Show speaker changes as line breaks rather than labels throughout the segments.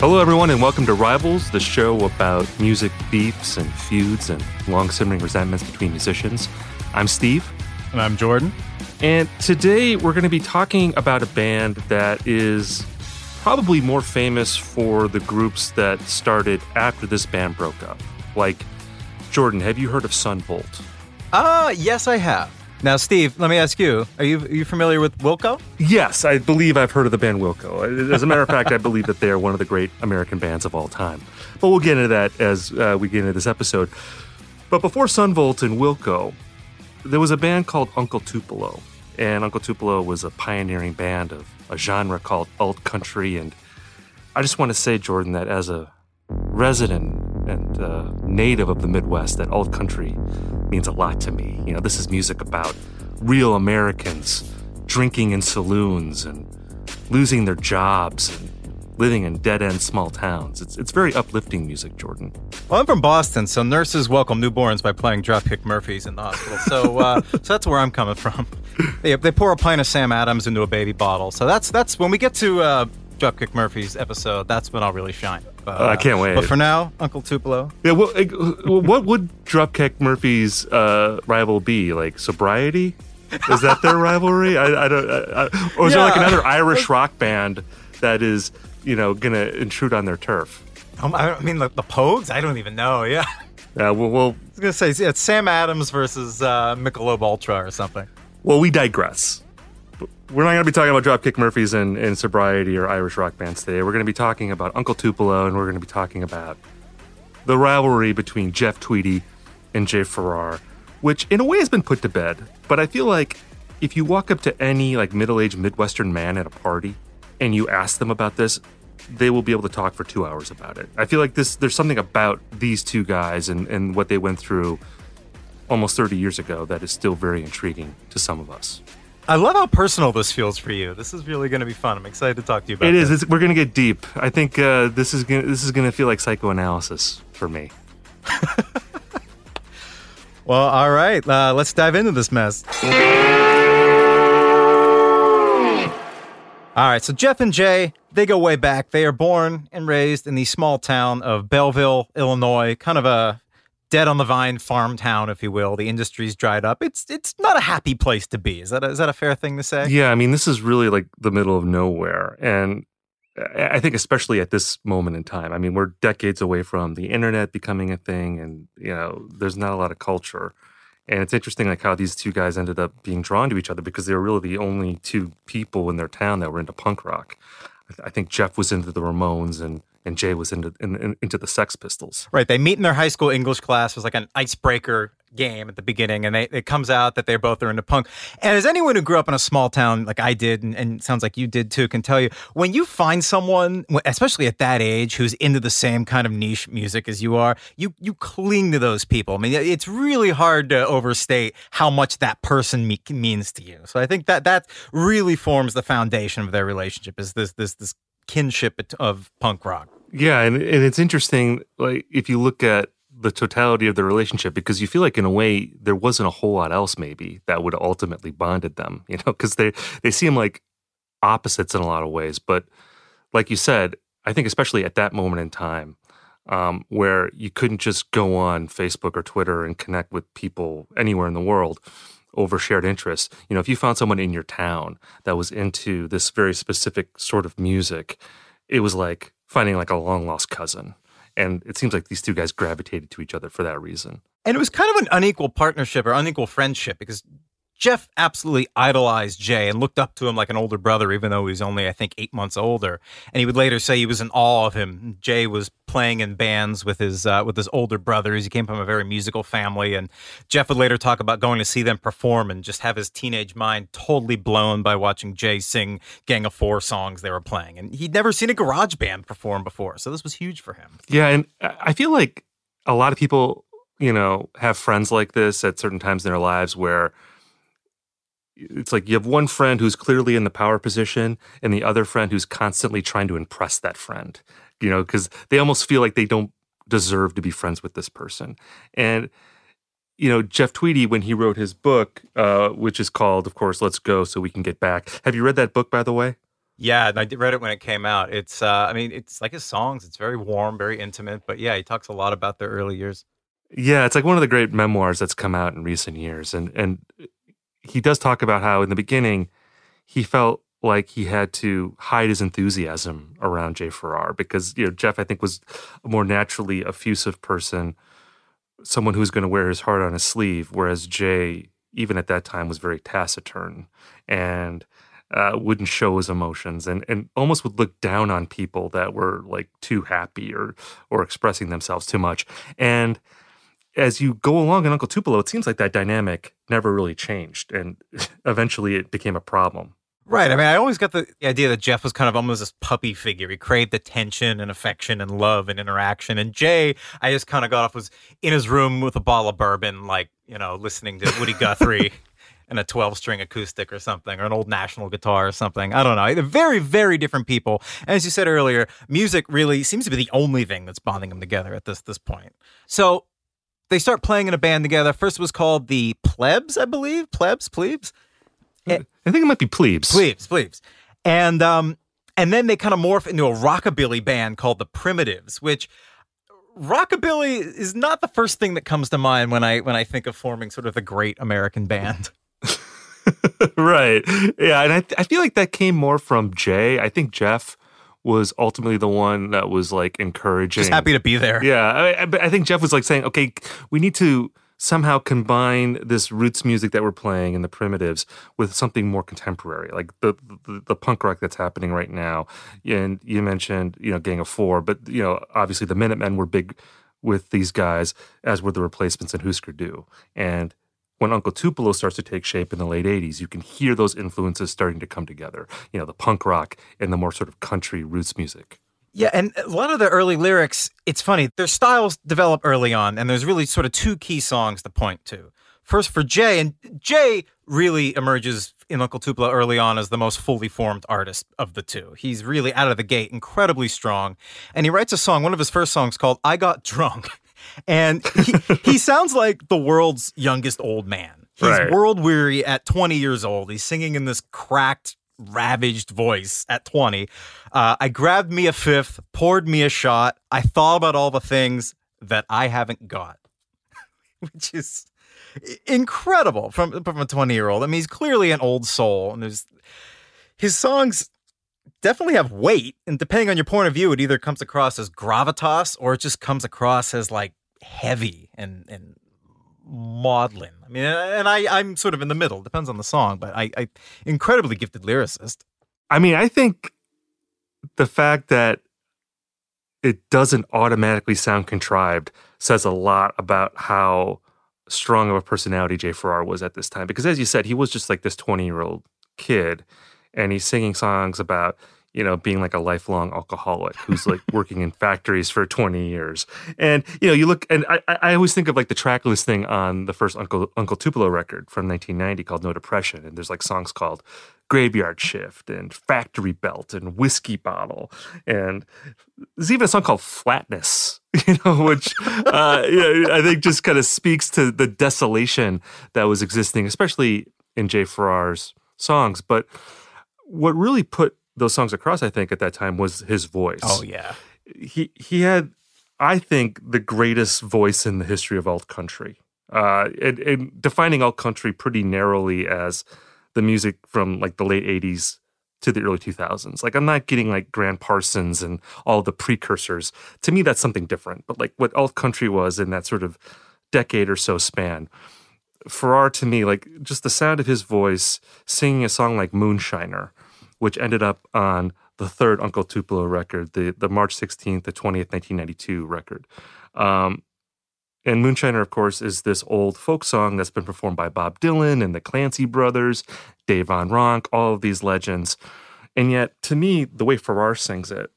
Hello, everyone, and welcome to Rivals, the show about music beefs and feuds and long simmering resentments between musicians. I'm Steve.
And I'm Jordan.
And today we're going to be talking about a band that is probably more famous for the groups that started after this band broke up. Like, Jordan, have you heard of Son Volt?
Uh, yes, I have. Now, Steve, let me ask you: Are you are you familiar with Wilco?
Yes, I believe I've heard of the band Wilco. As a matter of fact, I believe that they are one of the great American bands of all time. But we'll get into that as uh, we get into this episode. But before Son Volt and Wilco, there was a band called Uncle Tupelo, and Uncle Tupelo was a pioneering band of a genre called alt country. And I just want to say, Jordan, that as a resident and uh, native of the Midwest, that alt country means a lot to me. You know, this is music about real Americans drinking in saloons and losing their jobs and living in dead end small towns. It's, it's very uplifting music, Jordan.
Well, I'm from Boston, so nurses welcome newborns by playing Dropkick Murphys in the hospital. So, uh, so that's where I'm coming from. They, they pour a pint of Sam Adams into a baby bottle. So that's that's when we get to uh, Dropkick Murphys episode. That's when I'll really shine. But,
Uh, I can't wait.
But for now, Uncle Tupelo.
Yeah, well, uh, what would Dropkick Murphys' uh, rival be? Like sobriety? Is that their rivalry? I, I don't. I, I, or is there like another Irish rock band that is, you know, going to intrude on their turf?
Um, I mean, the, the Pogues? I don't even know. Yeah.
Yeah, well, well,
I was going to say it's Sam Adams versus uh, Michelob Ultra or something.
well, we digress. We're not going to be talking about Dropkick Murphys and, and sobriety or Irish rock bands today. We're going to be talking about Uncle Tupelo, and we're going to be talking about the rivalry between Jeff Tweedy and Jay Farrar, which in a way has been put to bed. But I feel like if you walk up to any like middle-aged Midwestern man at a party and you ask them about this, they will be able to talk for two hours about it. I feel like this there's something about these two guys and, and what they went through almost 30 years ago that is still very intriguing to some of us.
I love how personal this feels for you. This is really going to be fun. I'm excited to talk to you about
It is. It's, we're gonna get deep. I think uh, this is gonna this is gonna feel like psychoanalysis for me.
Well, all right. Uh, let's dive into this mess. All right. So Jeff and Jay, they go way back. They are born and raised in the small town of Belleville, Illinois, kind of a dead on the vine farm town, if you will. The industry's dried up. It's it's not a happy place to be. Is that a, is that a fair thing to say?
Yeah, I mean, this is really like the middle of nowhere, and I think especially at this moment in time. I mean, we're decades away from the internet becoming a thing, and you know, there's not a lot of culture. And it's interesting, like how these two guys ended up being drawn to each other because they were really the only two people in their town that were into punk rock. I think Jeff was into the Ramones, and and Jay was into in, in- into the Sex Pistols.
Right. They meet in their high school English class. It was like an icebreaker game at the beginning, and they, it comes out that they both are into punk. And as anyone who grew up in a small town like I did, and, and sounds like you did too, can tell you, when you find someone, especially at that age, who's into the same kind of niche music as you are, you you cling to those people. I mean, it's really hard to overstate how much that person me- means to you. So I think that that really forms the foundation of their relationship. Is this this this kinship of punk rock?
Yeah, and, and it's interesting. Like if you look at the totality of the relationship because you feel like in a way there wasn't a whole lot else maybe that would ultimately bonded them you know because they they seem like opposites in a lot of ways but like you said i think especially at that moment in time um, where you couldn't just go on facebook or twitter and connect with people anywhere in the world over shared interests you know if you found someone in your town that was into this very specific sort of music it was like finding like a long lost cousin and it seems like these two guys gravitated to each other for that reason.
And it was kind of an unequal partnership or unequal friendship because Jeff absolutely idolized Jay and looked up to him like an older brother, even though he was only, I think, eight months older. And he would later say he was in awe of him. Jay was playing in bands with his uh, with his older brothers. He came from a very musical family, and Jeff would later talk about going to see them perform and just have his teenage mind totally blown by watching Jay sing Gang of Four songs they were playing. And he'd never seen a garage band perform before, so this was huge for him.
Yeah, and I feel like a lot of people, you know, have friends like this at certain times in their lives where it's like you have one friend who's clearly in the power position and the other friend who's constantly trying to impress that friend you know because they almost feel like they don't deserve to be friends with this person and you know jeff tweedy when he wrote his book uh, which is called of course let's go so we can get back have you read that book by the way
yeah, I read it when it came out. It's, uh, I mean, it's like his songs. It's very warm, very intimate. But yeah, he talks a lot about their early years.
Yeah, it's like one of the great memoirs that's come out in recent years, and and he does talk about how in the beginning he felt like he had to hide his enthusiasm around Jay Farrar because you know Jeff I think was a more naturally effusive person, someone who's going to wear his heart on his sleeve, whereas Jay even at that time was very taciturn and uh, wouldn't show his emotions and, and almost would look down on people that were like too happy or or expressing themselves too much. And as you go along in Uncle Tupelo, it seems like that dynamic never really changed, and eventually it became a problem.
Right. I mean, I always got the idea that Jeff was kind of almost this puppy figure. He craved attention and affection and love and interaction. And Jay, I just kind of got off was in his room with a bottle of bourbon, like you know, listening to Woody Guthrie. and a 12 string acoustic or something, or an old national guitar or something. I don't know. They're very, very different people. And as you said earlier, music really seems to be the only thing that's bonding them together at this this point. So they start playing in a band together. First it was called the Plebs, I believe. Plebs, Plebes.
I think it might be Plebes.
Plebes, Plebes. And um, and then they kind of morph into a rockabilly band called the Primitives, which rockabilly is not the first thing that comes to mind when I when I think of forming sort of the great American band.
right. Yeah, and I I feel like that came more from Jay. I think Jeff was ultimately the one that was like encouraging.
Just happy to be there.
Yeah, I, I, I think Jeff was like saying, okay, we need to somehow combine this roots music that we're playing in the primitives with something more contemporary, like the, the, the punk rock that's happening right now. And you mentioned, you know, Gang of Four, but you know, obviously the Minutemen were big with these guys, as were the replacements in Husker Du. And when Uncle Tupelo starts to take shape in the late 80s, you can hear those influences starting to come together. You know, the punk rock and the more sort of country roots music.
Yeah, and a lot of the early lyrics, it's funny, their styles develop early on, and there's really sort of two key songs to point to. First for Jay, and Jay really emerges in Uncle Tupelo early on as the most fully formed artist of the two. He's really out of the gate incredibly strong, and he writes a song, one of his first songs called I Got Drunk. And he, he sounds like the world's youngest old man. He's right. world weary at 20 years old. He's singing in this cracked, ravaged voice at 20. Uh, I grabbed me a fifth, poured me a shot. I thought about all the things that I haven't got, which is incredible from from a 20 year old. I mean, he's clearly an old soul, and there's his songs definitely have weight. And depending on your point of view, it either comes across as gravitas or it just comes across as like heavy and and maudlin. I mean, and I I'm sort of in the middle. Depends on the song, but I, I incredibly gifted lyricist.
I mean, I think the fact that it doesn't automatically sound contrived says a lot about how strong of a personality Jay Farrar was at this time. Because as you said, he was just like this 20 year old kid and he's singing songs about, you know, being like a lifelong alcoholic who's like working in factories for 20 years. And, you know, you look, and I, I always think of like the track thing on the first Uncle, Uncle Tupelo record from 1990 called No Depression. And there's like songs called Graveyard Shift and Factory Belt and Whiskey Bottle. And there's even a song called Flatness, you know, which uh, you know, I think just kind of speaks to the desolation that was existing, especially in Jay Farrar's songs. But what really put those songs across, I think, at that time was his voice.
Oh yeah,
he he had, I think, the greatest voice in the history of alt country. Uh, and, and defining alt country pretty narrowly as the music from like the late '80s to the early 2000s. Like I'm not getting like Gram Parsons and all the precursors. To me, that's something different. But like what alt country was in that sort of decade or so span. Farrar to me, like just the sound of his voice singing a song like Moonshiner, which ended up on the third Uncle Tupelo record, the the March 16th, the 20th, 1992 record. Um, and Moonshiner, of course, is this old folk song that's been performed by Bob Dylan and the Clancy brothers, Dave Van Ronk, all of these legends. And yet, to me, the way Farrar sings it,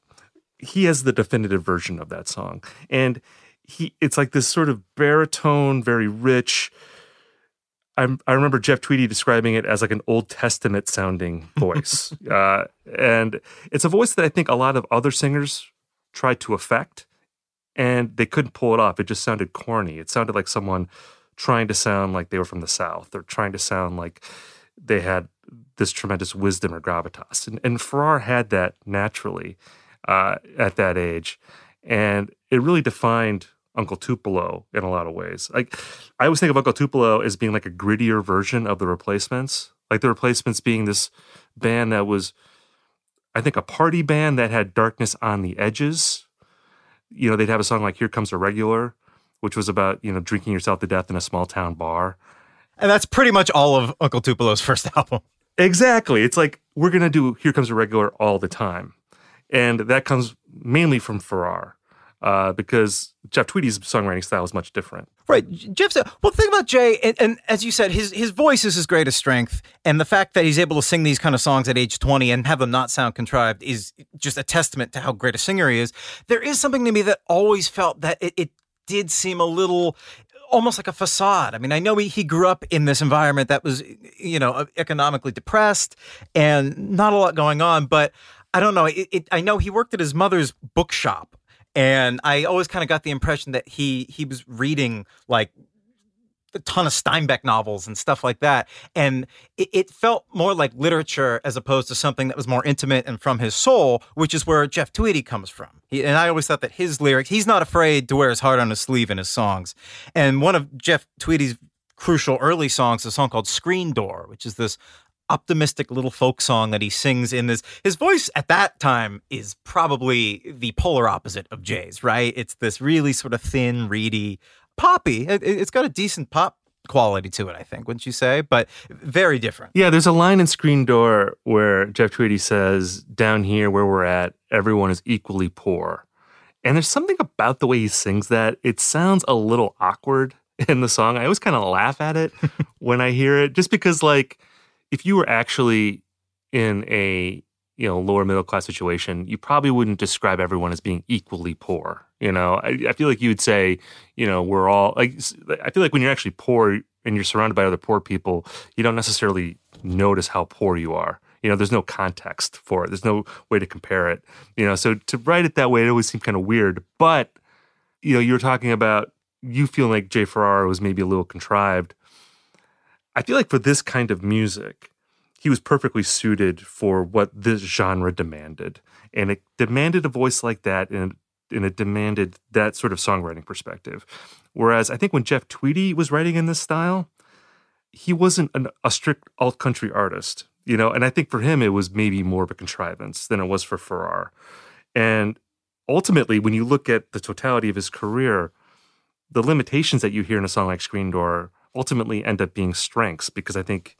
he has the definitive version of that song. And he it's like this sort of baritone, very rich. I'm, I remember Jeff Tweedy describing it as like an Old Testament sounding voice. uh, and it's a voice that I think a lot of other singers tried to affect and they couldn't pull it off. It just sounded corny. It sounded like someone trying to sound like they were from the South or trying to sound like they had this tremendous wisdom or gravitas. And, and Farrar had that naturally uh, at that age. And it really defined Uncle Tupelo in a lot of ways. Like I always think of Uncle Tupelo as being like a grittier version of the replacements. Like the replacements being this band that was, I think, a party band that had darkness on the edges you know, they'd have a song like Here Comes a Regular, which was about, you know, drinking yourself to death in a small town bar.
And that's pretty much all of Uncle Tupelo's first album.
Exactly. It's like we're going to do Here Comes a Regular all the time. And that comes mainly from Farrar. Uh, because Jeff Tweedy's songwriting style is much different.
Right. Jeff well, think about Jay, and, and, as you said, his his voice is his greatest strength, and the fact that he's able to sing these kind of songs at age twenty and have them not sound contrived is just a testament to how great a singer he is. There is something to me that always felt that it, it did seem a little almost like a facade. I mean, I know he, he grew up in this environment that was, you know, economically depressed and not a lot going on, but I don't know. It, it, I know he worked at his mother's bookshop and I always kind of got the impression that he he was reading like a ton of Steinbeck novels and stuff like that. And it, it, felt more like literature as opposed to something that was more intimate and from his soul, which is where Jeff Tweedy comes from. He, and I always thought that his lyrics, he's not afraid to wear his heart on his sleeve in his songs. And one of Jeff Tweedy's crucial early songs a song called Screen Door, which is this optimistic little folk song that he sings in this his voice at that time is probably the polar opposite of Jay's right? It's this really sort of thin reedy poppy. It, has got a decent pop quality to it I think wouldn't you say? But very different.
Yeah there's a line in Screen Door where Jeff Tweedy says down here where we're at everyone is equally poor. And there's something about the way he sings that it sounds a little awkward in the song. I always kind of laugh at it when I hear it just because like if you were actually in a you know lower middle class situation, you probably wouldn't describe everyone as being equally poor. You know, I, I, feel like you would say, you know, we're all like. I feel like when you're actually poor and you're surrounded by other poor people, you don't necessarily notice how poor you are. You know, there's no context for it. There's no way to compare it. You know, so to write it that way, it always seemed kind of weird. But you know, you were talking about you feeling like Jay Farrar was maybe a little contrived. I feel like for this kind of music, he was perfectly suited for what this genre demanded. And it demanded a voice like that and, and it demanded that sort of songwriting perspective. Whereas I think when Jeff Tweedy was writing in this style, he wasn't an, a strict alt country artist, you know, and I think for him it was maybe more of a contrivance than it was for Farrar. And ultimately, when you look at the totality of his career, the limitations that you hear in a song like Screen Door ultimately end up being strengths because I think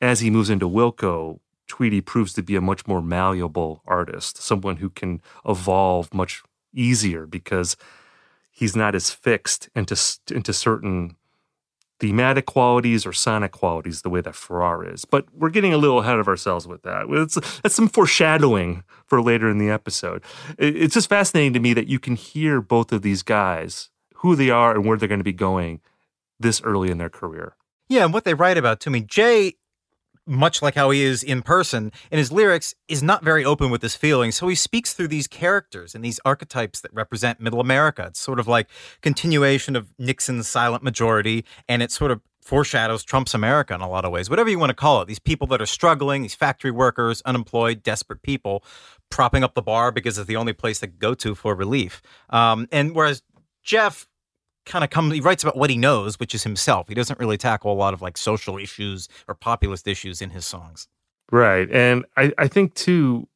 as he moves into Wilco, Tweedy proves to be a much more malleable artist, someone who can evolve much easier because he's not as fixed into into certain thematic qualities or sonic qualities the way that Farrar is. But we're getting a little ahead of ourselves with that. It's, that's some foreshadowing for later in the episode. It's just fascinating to me that you can hear both of these guys, who they are and where they're going to be going this early in their career.
Yeah, and what they write about to me, Jay much like how he is in person, in his lyrics, is not very open with his feelings. So he speaks through these characters and these archetypes that represent middle America. It's sort of like continuation of Nixon's silent majority, and it sort of foreshadows Trump's America in a lot of ways. Whatever you want to call it, these people that are struggling, these factory workers, unemployed, desperate people, propping up the bar because it's the only place they go to for relief. Um, and whereas Jeff kind of comes he writes about what he knows which is himself. He doesn't really tackle a lot of like social issues or populist issues in his songs.
Right and i i think too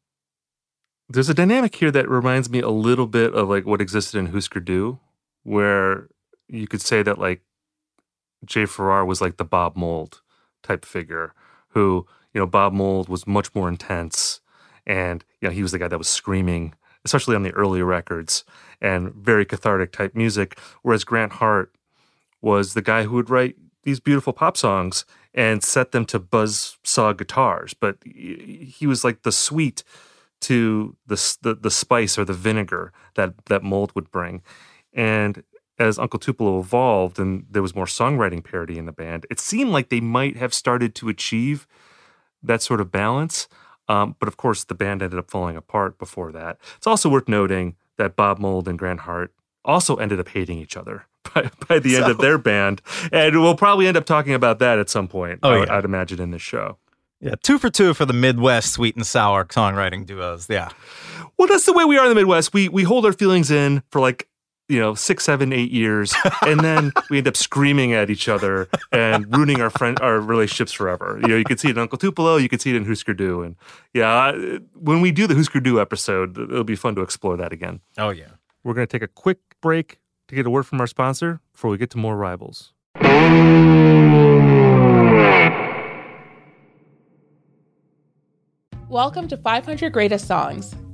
there's a dynamic here that reminds me a little bit of like what existed in Husker Du, where you could say that like Jay Farrar was like the Bob Mould type figure, who you know Bob Mould was much more intense, and you know he was the guy that was screaming, especially on the early records, and very cathartic type music. Whereas Grant Hart was the guy who would write these beautiful pop songs and set them to buzz saw guitars. But he was like the sweet to the, the, the spice or the vinegar that that Mould would bring. And as Uncle Tupelo evolved and there was more songwriting parity in the band, it seemed like they might have started to achieve that sort of balance. Um, but of course, the band ended up falling apart before that. It's also worth noting that Bob Mould and Grant Hart also ended up hating each other by, by the so, end of their band. And we'll probably end up talking about that at some point, oh, I, yeah. I'd imagine, in this show.
Yeah, two for two for the Midwest sweet and sour songwriting duos. Yeah.
Well, that's the way we are in the Midwest. We we hold our feelings in for like you know six, seven, eight years, and then we end up screaming at each other and ruining our friend our relationships forever. You know, you can see it in Uncle Tupelo, you can see it in Husker Du, and yeah, when we do the Husker Du episode, it'll be fun to explore that again.
Oh yeah,
we're gonna take a quick break to get a word from our sponsor before we get to more rivals.
Welcome to 500 Greatest Songs,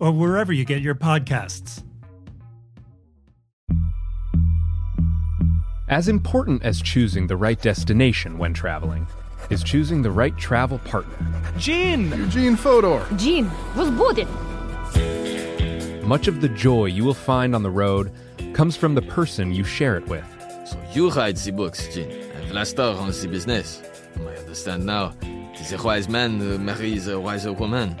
or wherever you get your podcasts.
As important as choosing the right destination when traveling is choosing the right travel partner.
Gene!
Eugene Fodor!
Gene, was booted!
Much of the joy you will find on the road comes from the person you share it with.
So you write the books, Gene, and Vlastar runs the business. I understand now. It is a wise man uh, who marries a wiser woman.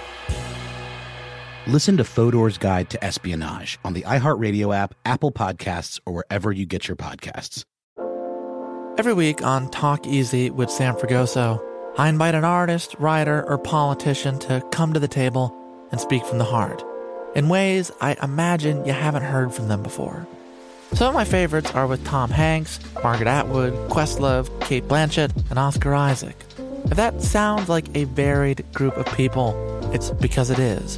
Listen to Fodor's Guide to Espionage on the iHeartRadio app, Apple Podcasts, or wherever you get your podcasts.
Every week on Talk Easy with Sam Fragoso, I invite an artist, writer, or politician to come to the table and speak from the heart in ways I imagine you haven't heard from them before. Some of my favorites are with Tom Hanks, Margaret Atwood, Questlove, Cate Blanchett, and Oscar Isaac. If that sounds like a varied group of people, it's because it is.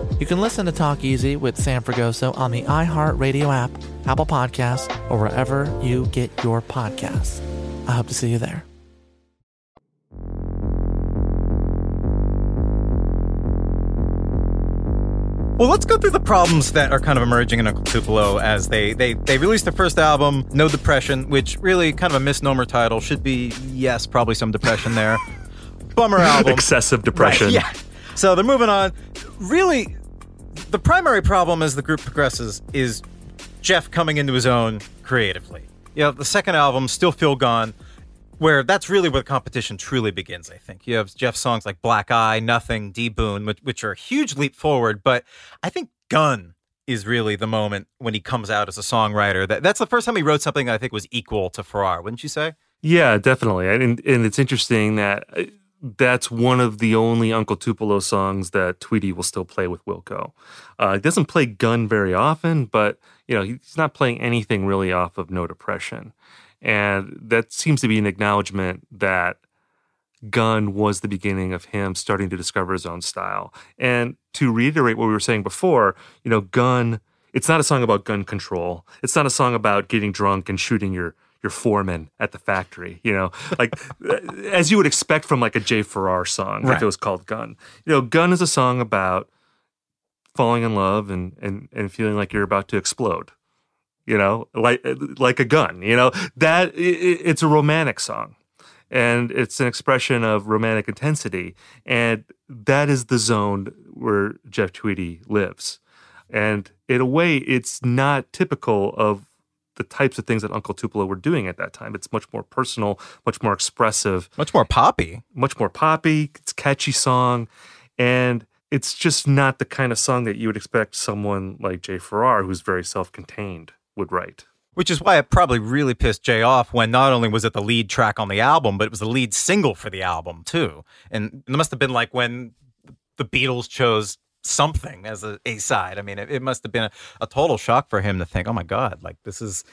You can listen to Talk Easy with Sam Fragoso on the iHeartRadio app, Apple Podcasts, or wherever you get your podcasts. I hope to see you there.
Well, let's go through the problems that are kind of emerging in Uncle Tupelo as they they they released their first album, No Depression, which really kind of a misnomer title should be yes, probably some depression there. Bummer album,
excessive depression.
Right, yeah. So they're moving on. Really, the primary problem as the group progresses is Jeff coming into his own creatively. You know, the second album, Still Feel Gone, where that's really where the competition truly begins, I think. You have Jeff's songs like Black Eye, Nothing, D Boon, which, which are a huge leap forward, but I think Gun is really the moment when he comes out as a songwriter. That, that's the first time he wrote something I think was equal to Farrar, wouldn't you say?
Yeah, definitely. And, and it's interesting that that's one of the only Uncle Tupelo songs that Tweedy will still play with Wilco. Uh, he doesn't play Gun very often, but you know he's not playing anything really off of No Depression. And that seems to be an acknowledgement that Gun was the beginning of him starting to discover his own style. And to reiterate what we were saying before, you know, Gun, it's not a song about gun control. It's not a song about getting drunk and shooting your your foreman at the factory, you know, like as you would expect from like a Jay Farrar song right. if it was called Gun. You know, Gun is a song about falling in love and and and feeling like you're about to explode you know, like like a gun. You know that it, it's a romantic song, and it's an expression of romantic intensity, and that is the zone where Jeff Tweedy lives. And in a way, it's not typical of the types of things that Uncle Tupelo were doing at that time. It's much more personal, much more expressive,
much more poppy,
much more poppy. It's catchy song, and it's just not the kind of song that you would expect someone like Jay Farrar, who's very self-contained, would write.
Which is why it probably really pissed Jay off when not only was it the lead track on the album, but it was the lead single for the album too. And it must have been like when the Beatles chose something as a A side. I mean, it, it, must have been a, a total shock for him to think, oh my God, like this is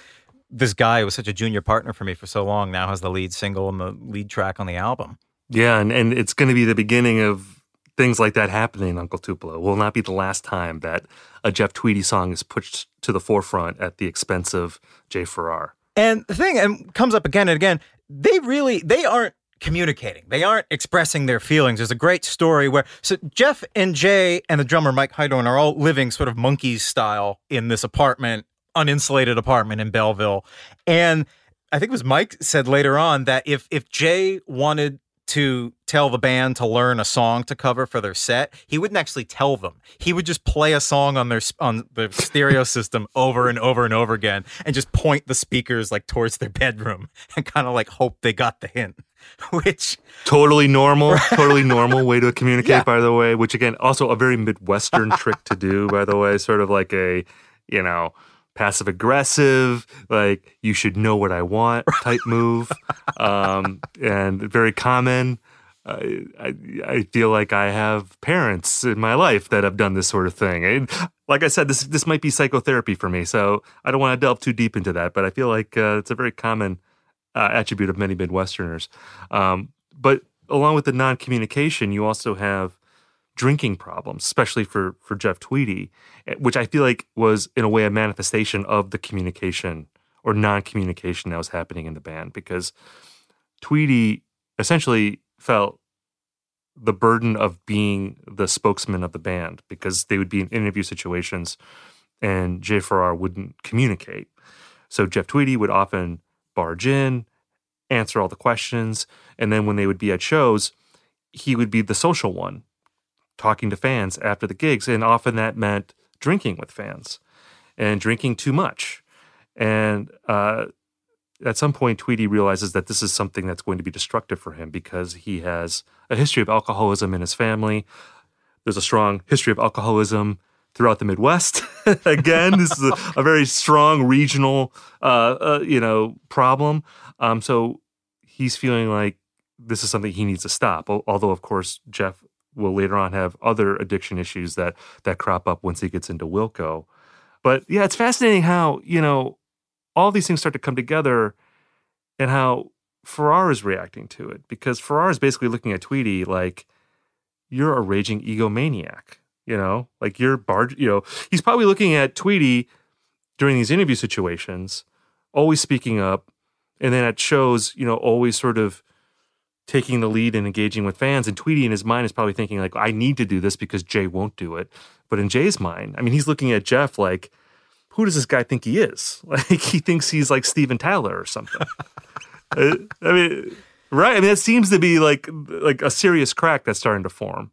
this guy who was such a junior partner for me for so long now has the lead single and the lead track on the album.
Yeah, and, and it's going to be the beginning of things like that happening Uncle Tupelo will not be the last time that a Jeff Tweedy song is pushed to the forefront at the expense of Jay Farrar.
And the thing and comes up again and again, they really they aren't communicating. They aren't expressing their feelings. There's a great story where so Jeff and Jay and the drummer Mike Heidorn are all living sort of Monkees style in this apartment, uninsulated apartment in Belleville. And I think it was Mike said later on that if if Jay wanted to tell the band to learn a song to cover for their set, he wouldn't actually tell them. He would just play a song on their on the stereo system over and over and over again, and just point the speakers like towards their bedroom and kind of like hope they got the hint. Which
totally normal, totally normal way to communicate. Yeah. By the way, which again also a very midwestern trick to do. By the way, sort of like a you know passive aggressive, like you should know what I want type move, um, and very common. I, I, I feel like I have parents in my life that have done this sort of thing. And like I said, this this might be psychotherapy for me, so I don't want to delve too deep into that. But I feel like uh, it's a very common uh, attribute of many Midwesterners. Um, but along with the non-communication, you also have drinking problems, especially for for Jeff Tweedy, eh, which I feel like was in a way a manifestation of the communication or non-communication that was happening in the band because Tweedy essentially felt the burden of being the spokesman of the band because they would be in interview situations and Jay Farrar wouldn't communicate. So Jeff Tweedy would often barge in, answer all the questions, and then when they would be at shows, he would be the social one talking to fans after the gigs. And often that meant drinking with fans and drinking too much. And uh, at some point, Tweedy realizes that this is something that's going to be destructive for him because he has a history of alcoholism in his family. There's a strong history of alcoholism throughout the Midwest. Again, this is a, a, very strong regional, uh, uh, you know, problem. Um, so he's feeling like this is something he needs to stop. Although, of course, Jeff will later on have other addiction issues that that crop up once he gets into Wilco. But yeah, it's fascinating how, you know, all these things start to come together and how Farrar is reacting to it because Farrar is basically looking at Tweedy like, you're a raging egomaniac, you know, like you're barge, you know, he's probably looking at Tweedy during these interview situations, always speaking up, and then at shows, you know, always sort of taking the lead and engaging with fans. And Tweedy in his mind is probably thinking like, I need to do this because Jay won't do it. But in Jay's mind, I mean, he's looking at Jeff like, who does this guy think he is? Like he thinks he's like Steven Tyler or something. I mean, right? I mean, that seems to be like like a serious crack that's starting to form,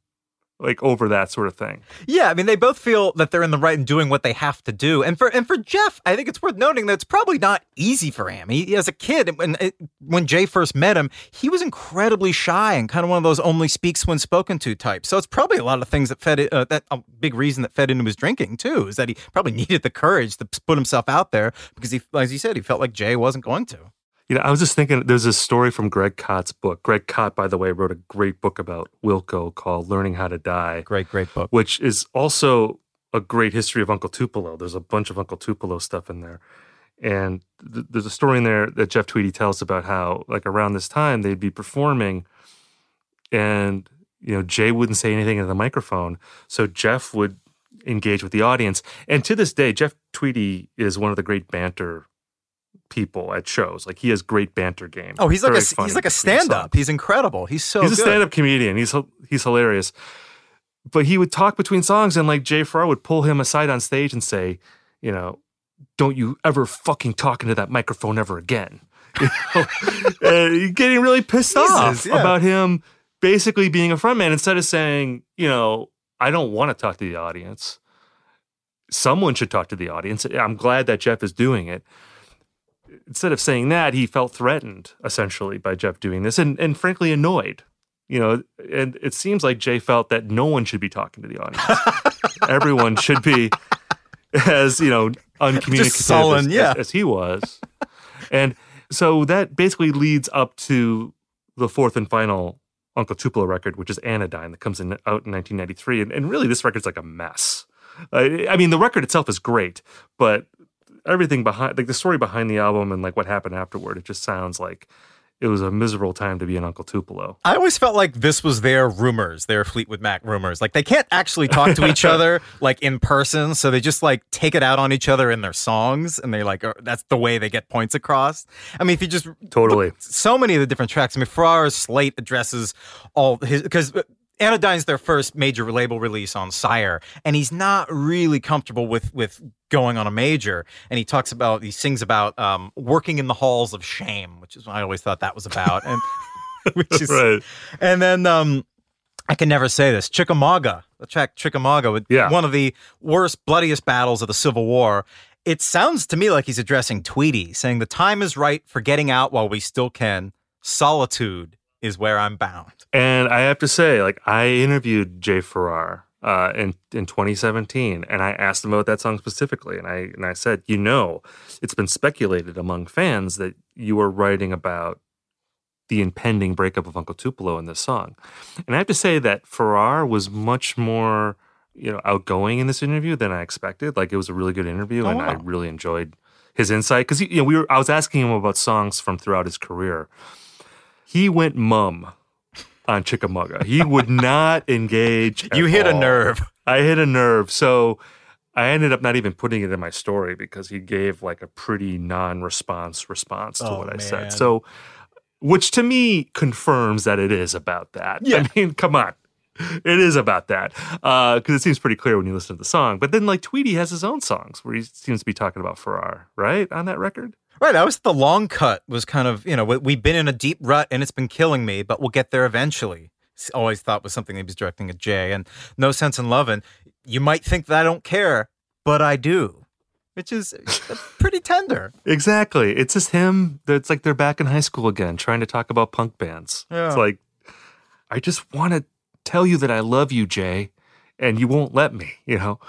like over that sort of thing.
Yeah, I mean, they both feel that they're in the right in doing what they have to do. And for and for Jeff, I think it's worth noting that it's probably not easy for him. He, as a kid, when when Jay first met him, he was incredibly shy and kind of one of those only speaks when spoken to types. So it's probably a lot of things that fed it, uh, that a big reason that fed into his drinking too is that he probably needed the courage to put himself out there because he, as you said, he felt like Jay wasn't going to.
You know, I was just thinking there's this story from Greg Kot's book. Greg Kott, by the way, wrote a great book about Wilco called Learning How to Die.
Great, great book.
Which is also a great history of Uncle Tupelo. There's a bunch of Uncle Tupelo stuff in there. And th- there's a story in there that Jeff Tweedy tells about how, like, around this time, they'd be performing and, you know, Jay wouldn't say anything into the microphone. So Jeff would engage with the audience. And to this day, Jeff Tweedy is one of the great banter people at shows. Like he has great banter game.
Oh, he's like a he's like a stand up. He's incredible. He's so
he's a stand up comedian. He's he's hilarious. But he would talk between songs, and like Jay Farrar would pull him aside on stage and say, you know, don't you ever fucking talk into that microphone ever again. You know? getting really pissed
Jesus,
off
yeah.
about him basically being a frontman instead of saying, you know, I don't want to talk to the audience. Someone should talk to the audience. I'm glad that Jeff is doing it instead of saying that, he felt threatened essentially by Jeff doing this and, and frankly annoyed. You know, and it seems like Jay felt that no one should be talking to the audience. Everyone should be as, you know, uncommunicative
sullen,
as,
yeah.
as, as he was. And so that basically leads up to the fourth and final Uncle Tupelo record, which is Anodyne, that comes in out in 1993. And, and really, this record's like a mess. Uh, I mean, the record itself is great, but everything behind, like the story behind the album and like what happened afterward, it just sounds like it was a miserable time to be an Uncle Tupelo.
I always felt like this was their rumors, their Fleetwood Mac rumors. Like they can't actually talk to each other like in person, so they just like take it out on each other in their songs, and they like are, that's the way they get points across. I mean, if you just
Totally.
so many of the different tracks. I mean, Farrar's slate addresses all his because. Uh, Anodyne's their first major label release on Sire, and he's not really comfortable with with going on a major. And he talks about he sings about um, working in the halls of shame, which is what I always thought that was about, and which is
Right.
And then um, I can never say this Chickamauga, the track Chickamauga, with
Yeah.
one of the worst, bloodiest battles of the Civil War. It sounds to me like he's addressing Tweedy, saying the time is right for getting out while we still can. Solitude is where I'm bound.
And I have to say, like, I interviewed Jay Farrar uh, in in 2017, and I asked him about that song specifically, and I and I said, you know, it's been speculated among fans that you were writing about the impending breakup of Uncle Tupelo in this song, and I have to say that Farrar was much more you know outgoing in this interview than I expected. Like, it was a really good interview,
Oh,
and I really enjoyed his insight because you know we were I was asking him about songs from throughout his career. He went mum on Chickamauga. He would not engage.
You hit a nerve.
I hit a nerve. So I ended up not even putting it in my story because he gave like a pretty non-response response to
Oh,
what I
man.
said. So, which to me confirms that it is about that.
Yeah.
I mean, come on. It is about that uh, because it seems pretty clear when you listen to the song. But then, like Tweedy has his own songs where he seems to be talking about Farrar, right, on that record.
Right. I was the long cut was kind of, you know, we- we've been in a deep rut and it's been killing me, but we'll get there eventually. Always thought was something he was directing at Jay and No Sense in Lovin'. You might think that I don't care, but I do, which is uh, pretty tender.
Exactly. It's just him. It's like they're back in high school again, trying to talk about punk bands.
Yeah.
It's like, I just want to tell you that I love you, Jay, and you won't let me, you know?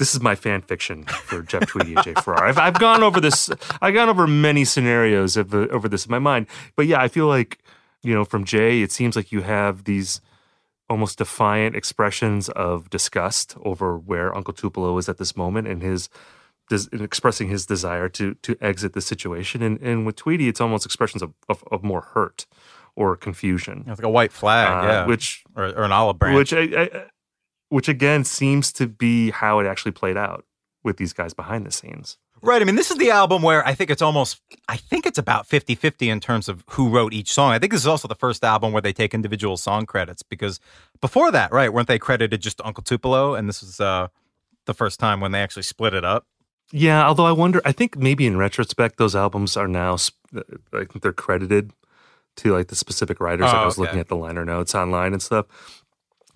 This is my fan fiction for Jeff Tweedy and Jay Farrar. I've, I've gone over this, I've gone over many scenarios of, uh, over this in my mind. But yeah, I feel like, you know, from Jay, it seems like you have these almost defiant expressions of disgust over where Uncle Tupelo is at this moment and his des- in expressing his desire to to exit the situation. And and with Tweedy, it's almost expressions of of, of more hurt or confusion.
It's like a white flag,
Uh,
yeah,
which
or, or an olive branch.
which I, I, which again seems to be how it actually played out with these guys behind the scenes.
Right. I mean, this is the album where I think it's almost, I think it's about 50 50 in terms of who wrote each song. I think this is also the first album where they take individual song credits because before that, right, weren't they credited just to Uncle Tupelo? And this was uh, the first time when they actually split it up.
Yeah, although I wonder, I think maybe in retrospect, those albums are now, I think they're credited to like the specific writers. like I
Oh,
was looking at the liner notes online and stuff.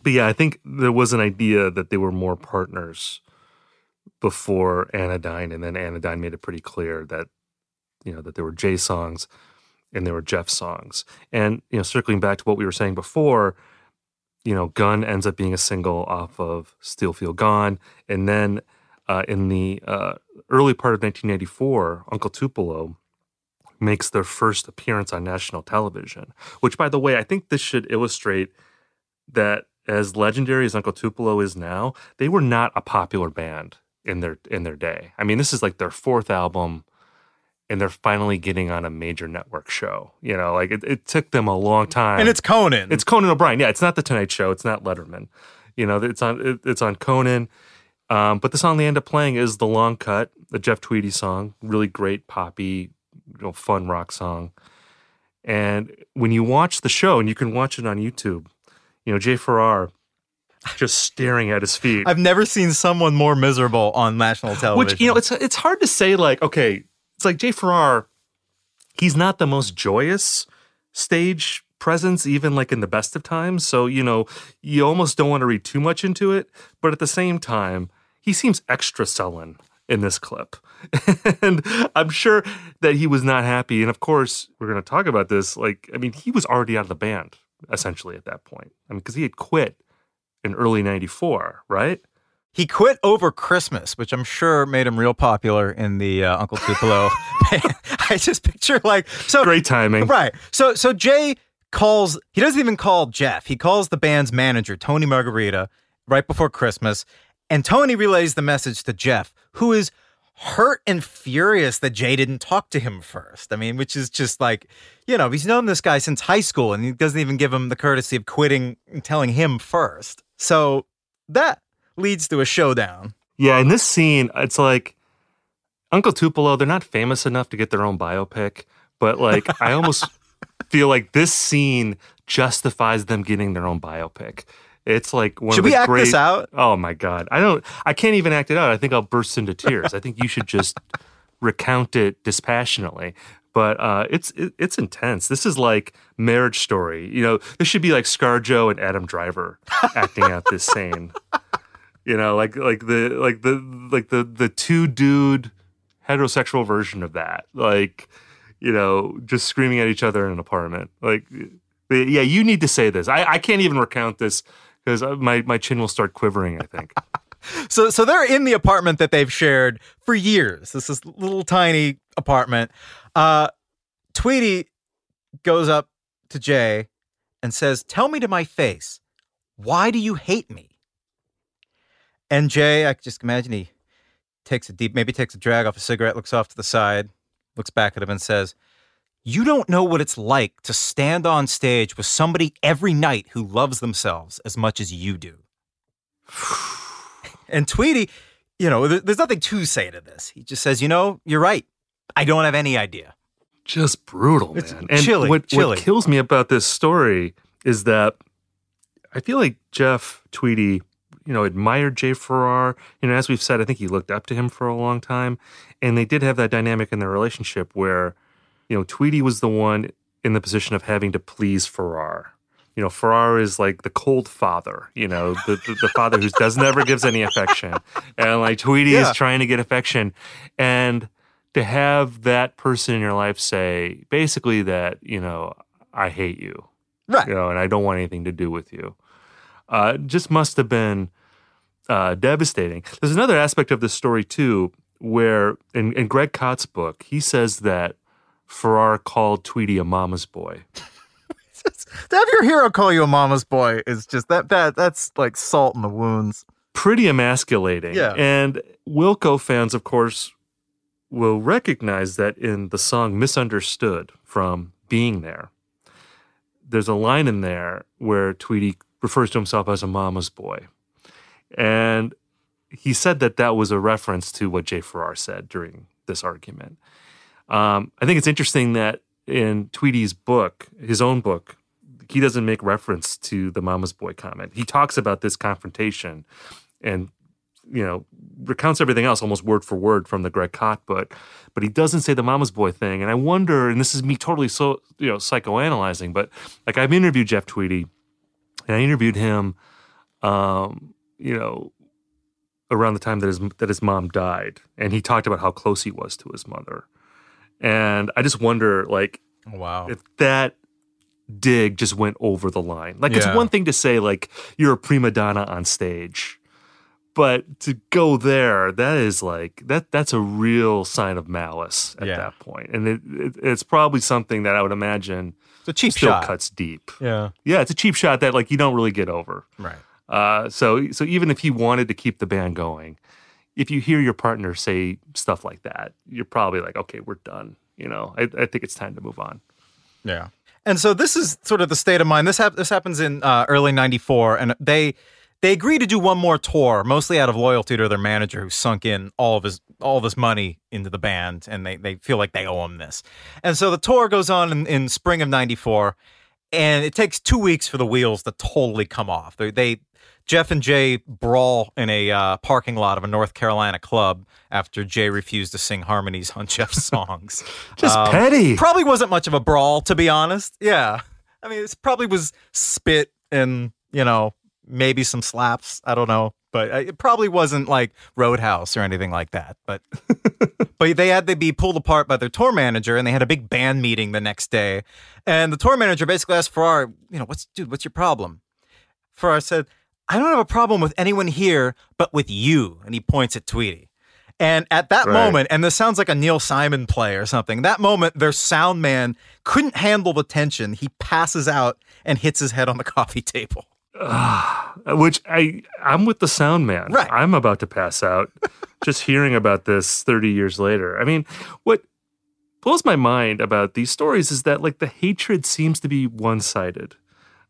But yeah, I think there was an idea that they were more partners before Anodyne, and then Anodyne made it pretty clear that you know that there were Jay songs and there were Jeff songs. And you know, circling back to what we were saying before, you know, Gun ends up being a single off of Still Feel Gone, and then uh, in the uh, early part of 1984, Uncle Tupelo makes their first appearance on national television. Which, by the way, I think this should illustrate that as legendary as Uncle Tupelo is now, they were not a popular band in their in their day. I mean, this is like their fourth album, and they're finally getting on a major network show. You know, like it, it took them a long time.
And it's Conan.
It's Conan O'Brien. Yeah, it's not the Tonight Show. It's not Letterman. You know, it's on it, it's on Conan. Um, but the song they end up playing is the Long Cut, the Jeff Tweedy song. Really great poppy, you know, fun rock song. And when you watch the show, and you can watch it on YouTube, you know, Jay Farrar just staring at his feet.
I've never seen someone more miserable on national television.
Which you know, it's it's hard to say. Like, okay, it's like Jay Farrar. He's not the most joyous stage presence, even like in the best of times. So you know, you almost don't want to read too much into it. But at the same time, he seems extra sullen in this clip, and I'm sure that he was not happy. And of course, we're going to talk about this. Like, I mean, he was already out of the band essentially at that point. I mean, because he had quit in early '94, right?
He quit over Christmas, which I'm sure made him real popular in the uh, Uncle Tupelo. I just picture like so
great timing,
right? So so Jay calls. He doesn't even call Jeff. He calls the band's manager, Tony Margherita, right before Christmas, and Tony relays the message to Jeff, who is hurt and furious that Jay didn't talk to him first. I mean, which is just like, you know, he's known this guy since high school, and he doesn't even give him the courtesy of quitting and telling him first. So that leads to a showdown.
Yeah, in this scene, it's like Uncle Tupelo, they're not famous enough to get their own biopic, but like I almost feel like this scene justifies them getting their own biopic. It's like one
Should
of the
we act
great,
this out?
Oh my god. I don't I can't even act it out. I think I'll burst into tears. I think you should just recount it dispassionately. But uh, it's it, it's intense. This is like Marriage Story. You know, this should be like ScarJo and Adam Driver acting out this scene. You know, like like the like the like the the two dude heterosexual version of that. Like, you know, just screaming at each other in an apartment. Like, yeah, you need to say this. I, I can't even recount this because my my chin will start quivering. I think.
So so they're in the apartment that they've shared for years. This is little tiny apartment. Uh Tweedy goes up to Jay and says, "Tell me to my face, why do you hate me?" And Jay, I just imagine he takes a deep, maybe takes a drag off a cigarette, looks off to the side, looks back at him and says, You don't know what it's like to stand on stage with somebody every night who loves themselves as much as you do. and Tweedy, you know, there's nothing to say to this. He just says, You know, you're right. I don't have any idea.
just brutal,
It's
man. And
chilly,
what,
chilly.
what kills me about this story is that I feel like Jeff Tweedy, you know, admired Jay Farrar. You know, as we've said, I think he looked up to him for a long time. And they did have that dynamic in their relationship where, you know, Tweedy was the one in the position of having to please Farrar. You know, Farrar is like the cold father, you know, the, the, the father who does never gives any affection. And like Tweedy
Yeah.
is trying to get affection. And to have that person in your life say basically that, you know, I hate you.
Right.
You know, and I don't want anything to do with you. Uh, just must have been uh, devastating. There's another aspect of this story too, where in, in Greg Kot's book, he says that Farrar called Tweedy a mama's boy.
To have your hero call you a mama's boy is just that that that's like salt in the wounds.
pretty emasculating.
Yeah.
And Wilco fans, of course, will recognize that in the song Misunderstood from Being There. There's a line in there where Tweedy refers to himself as a mama's boy. And he said that that was a reference to what Jay Farrar said during this argument. Um, I think it's interesting that in Tweedy's book, his own book, he doesn't make reference to the mama's boy comment. He talks about this confrontation and you know recounts everything else almost word for word from the Greg Kot book, but he doesn't say the mama's boy thing. And I wonder, and this is me totally so you know psychoanalyzing, but like I've interviewed Jeff Tweedy, and I interviewed him, um, you know, around the time that his that his mom died, and he talked about how close he was to his mother, and I just wonder, like,
wow,
if that dig just went over the line. Like, it's one thing to say like you're a prima donna on stage, but to go there, that is like that. That's a real sign of malice at
Yeah.
that point, and it, it, it's probably something that I would imagine
It's a cheap
still
shot.
cuts deep.
Yeah.
Yeah, it's a cheap shot that like you don't really get over.
Right.
Uh, so so even if he wanted to keep the band going, if you hear your partner say stuff like that, you're probably like, okay, we're done. You know, I, I think it's time to move on.
Yeah. And so this is sort of the state of mind. This hap- this happens in uh, early '94, and they they agree to do one more tour, mostly out of loyalty to their manager, who sunk in all of his all this money into the band, and they they feel like they owe him this. And so the tour goes on in, in spring of '94, and it takes two weeks for the wheels to totally come off. They, they Jeff and Jay brawl in a uh, parking lot of a North Carolina club after Jay refused to sing harmonies on Jeff's songs. Um,
Just petty.
Probably wasn't much of a brawl, to be honest. Yeah, I mean, it probably was spit and you know maybe some slaps. I don't know, but uh, it probably wasn't like Roadhouse or anything like that. But but they had to be pulled apart by their tour manager, and they had a big band meeting the next day. And the tour manager basically asked Farrar, you know, what's dude, what's your problem? Farrar said, I don't have a problem with anyone here, but with you. And he points at Tweedy. And at that
Right.
moment, and this sounds like a Neil Simon play or something, that moment, their sound man couldn't handle the tension. He passes out and hits his head on the coffee table.
Which I I'm with the sound man.
Right.
I'm about to pass out just hearing about this 30 years later. I mean, what blows my mind about these stories is that like the hatred seems to be one-sided.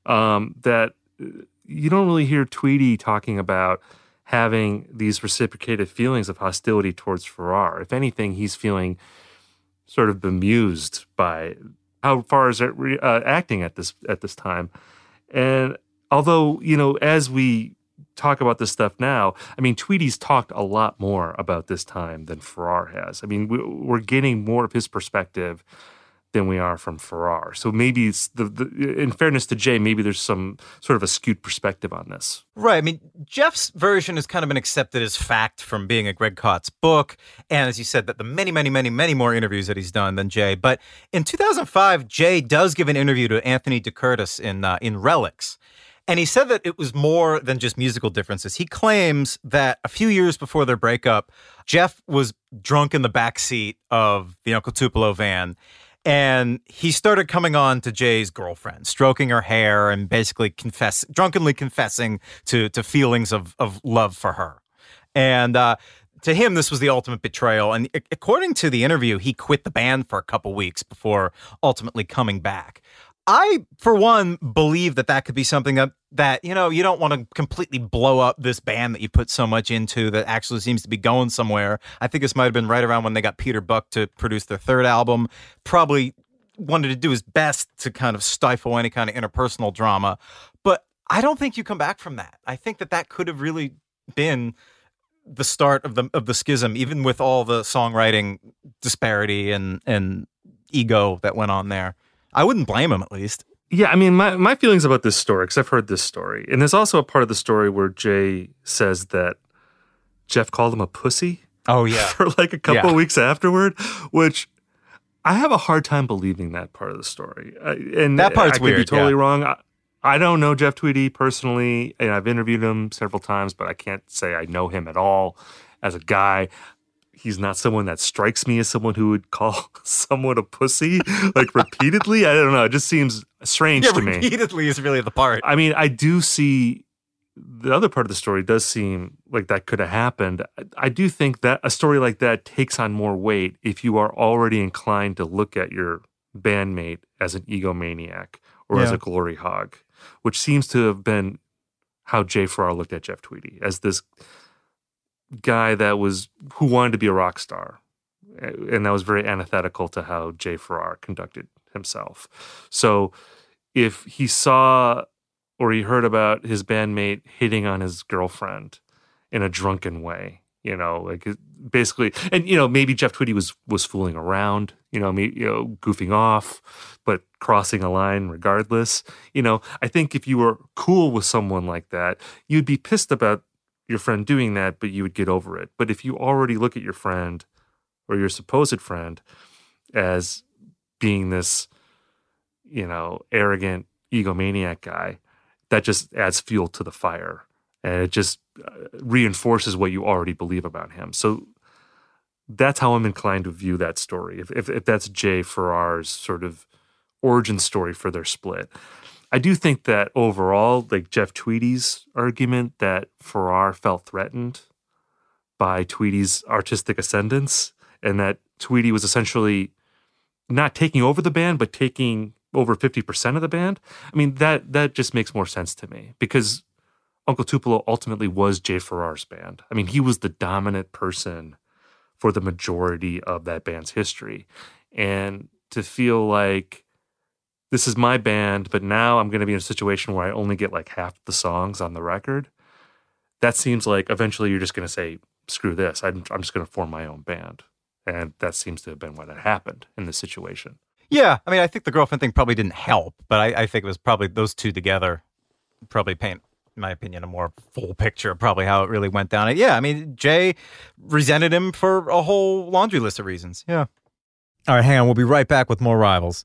Um, that uh, you don't really hear Tweedy talking about having these reciprocated feelings of hostility towards Farrar. If anything, he's feeling sort of bemused by how far is it re- uh, acting at this at this time. And although you know, as we talk about this stuff now, I mean, Tweedy's talked a lot more about this time than Farrar has. I mean, we, we're getting more of his perspective than we are from Farrar. So maybe it's the, the in fairness to Jay, maybe there's some sort of a skewed perspective on this.
Right. I mean, Jeff's version has kind of been accepted as fact from being a Greg Kot's book. And as you said, that the many, many, many, many more interviews that he's done than Jay. But in 2005, Jay does give an interview to Anthony DeCurtis in, uh, in Relix. And he said that it was more than just musical differences. He claims that a few years before their breakup, Jeff was drunk in the back seat of the Uncle Tupelo van. And he started coming on to Jay's girlfriend, stroking her hair and basically confess, drunkenly confessing to to feelings of of love for her. And uh, to him, this was the ultimate betrayal. And according to the interview, he quit the band for a couple weeks before ultimately coming back. I, for one, believe that that could be something that, that you know, you don't want to completely blow up this band that you put so much into that actually seems to be going somewhere. I think this might have been right around when they got Peter Buck to produce their third album. Probably wanted to do his best to kind of stifle any kind of interpersonal drama. But I don't think you come back from that. I think that that could have really been the start of the of the schism, even with all the songwriting disparity and and ego that went on there. I wouldn't blame him at least.
Yeah, I mean, my, my feelings about this story, because I've heard this story, and there's also a part of the story where Jay says that Jeff called him a pussy.
Oh yeah,
for like a couple
Yeah.
weeks afterward, which I have a hard time believing that part of the story. And
That part's
I could be
weird,
totally
yeah.
wrong. I, I don't know Jeff Tweedy personally, and I've interviewed him several times, but I can't say I know him at all as a guy. He's not someone that strikes me as someone who would call someone a pussy like repeatedly. I don't know. It just seems strange
Yeah,
to me.
repeatedly is really the part.
I mean, I do see the other part of the story does seem like that could have happened. I, I do think that a story like that takes on more weight if you are already inclined to look at your bandmate as an egomaniac or as a glory hog, which seems to have been how Jay Farrar looked at Jeff Tweedy as this guy that was who wanted to be a rock star. And that was very antithetical to how Jay Farrar conducted himself. So if he saw or he heard about his bandmate hitting on his girlfriend in a drunken way, you know, like basically, and you know, maybe Jeff Tweedy was was fooling around, you know, me, you know, goofing off, but crossing a line regardless. You know, I think if you were cool with someone like that, you'd be pissed about your friend doing that, but you would get over it. But if you already look at your friend or your supposed friend as being this, you know, arrogant egomaniac guy, that just adds fuel to the fire and it just uh, reinforces what you already believe about him. So that's how I'm inclined to view that story. If, if, if that's Jay Farrar's sort of origin story for their split. I do think that overall, like Jeff Tweedy's argument that Farrar felt threatened by Tweedy's artistic ascendance and that Tweedy was essentially not taking over the band, but taking over 50% of the band. I mean, that that just makes more sense to me because Uncle Tupelo ultimately was Jay Farrar's band. I mean, he was the dominant person for the majority of that band's history. And to feel like this is my band, but now I'm going to be in a situation where I only get like half the songs on the record, that seems like eventually you're just going to say, screw this. I'm, I'm just going to form my own band. And that seems to have been what had happened in this situation.
Yeah, I mean, I think the girlfriend thing probably didn't help, but I, I think it was probably those two together probably paint, in my opinion, a more full picture of probably how it really went down. Yeah, I mean, Jay resented him for a whole laundry list of reasons. Yeah.
All right, hang on. We'll be right back with more rivals.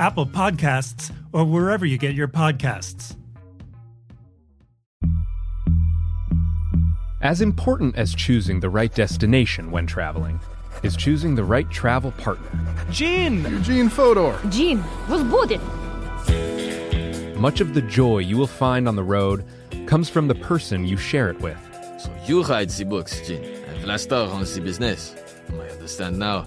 Apple Podcasts, or wherever you get your podcasts.
As important as choosing the right destination when traveling is choosing the right travel partner.
Gene!
Eugene Fodor!
Gene, was booted!
Much of the joy you will find on the road comes from the person you share it with.
So you write the books, Gene. and vlastar last the business. I understand now.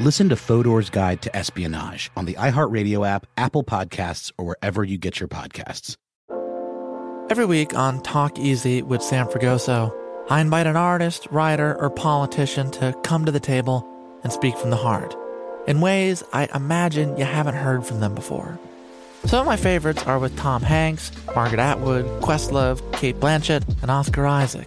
Listen to Fodor's Guide to Espionage on the iHeartRadio app, Apple Podcasts, or wherever you get your podcasts.
Every week on Talk Easy with Sam Fragoso, I invite an artist, writer, or politician to come to the table and speak from the heart in ways I imagine you haven't heard from them before. Some of my favorites are with Tom Hanks, Margaret Atwood, Questlove, Cate Blanchett, and Oscar Isaac.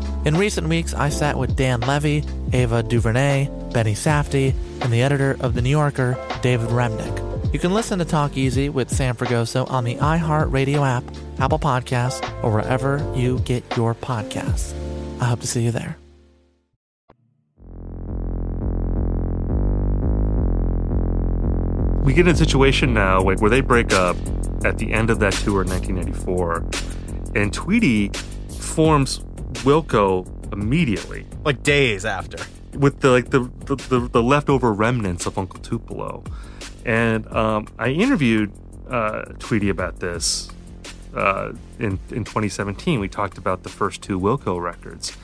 In recent weeks, I sat with Dan Levy, Ava DuVernay, Benny Safdie, and the editor of The New Yorker, David Remnick. You can listen to Talk Easy with Sam Fragoso on the iHeartRadio app, Apple Podcasts, or wherever you get your podcasts. I hope to see you there.
we get in a situation now where they break up at the end of that tour in 1994, and Tweedy forms Wilco immediately,
like days after,
with the like the the, the, the leftover remnants of Uncle Tupelo. And um, I interviewed uh, Tweedy about this uh, in in 2017. We talked about the first two Wilco records,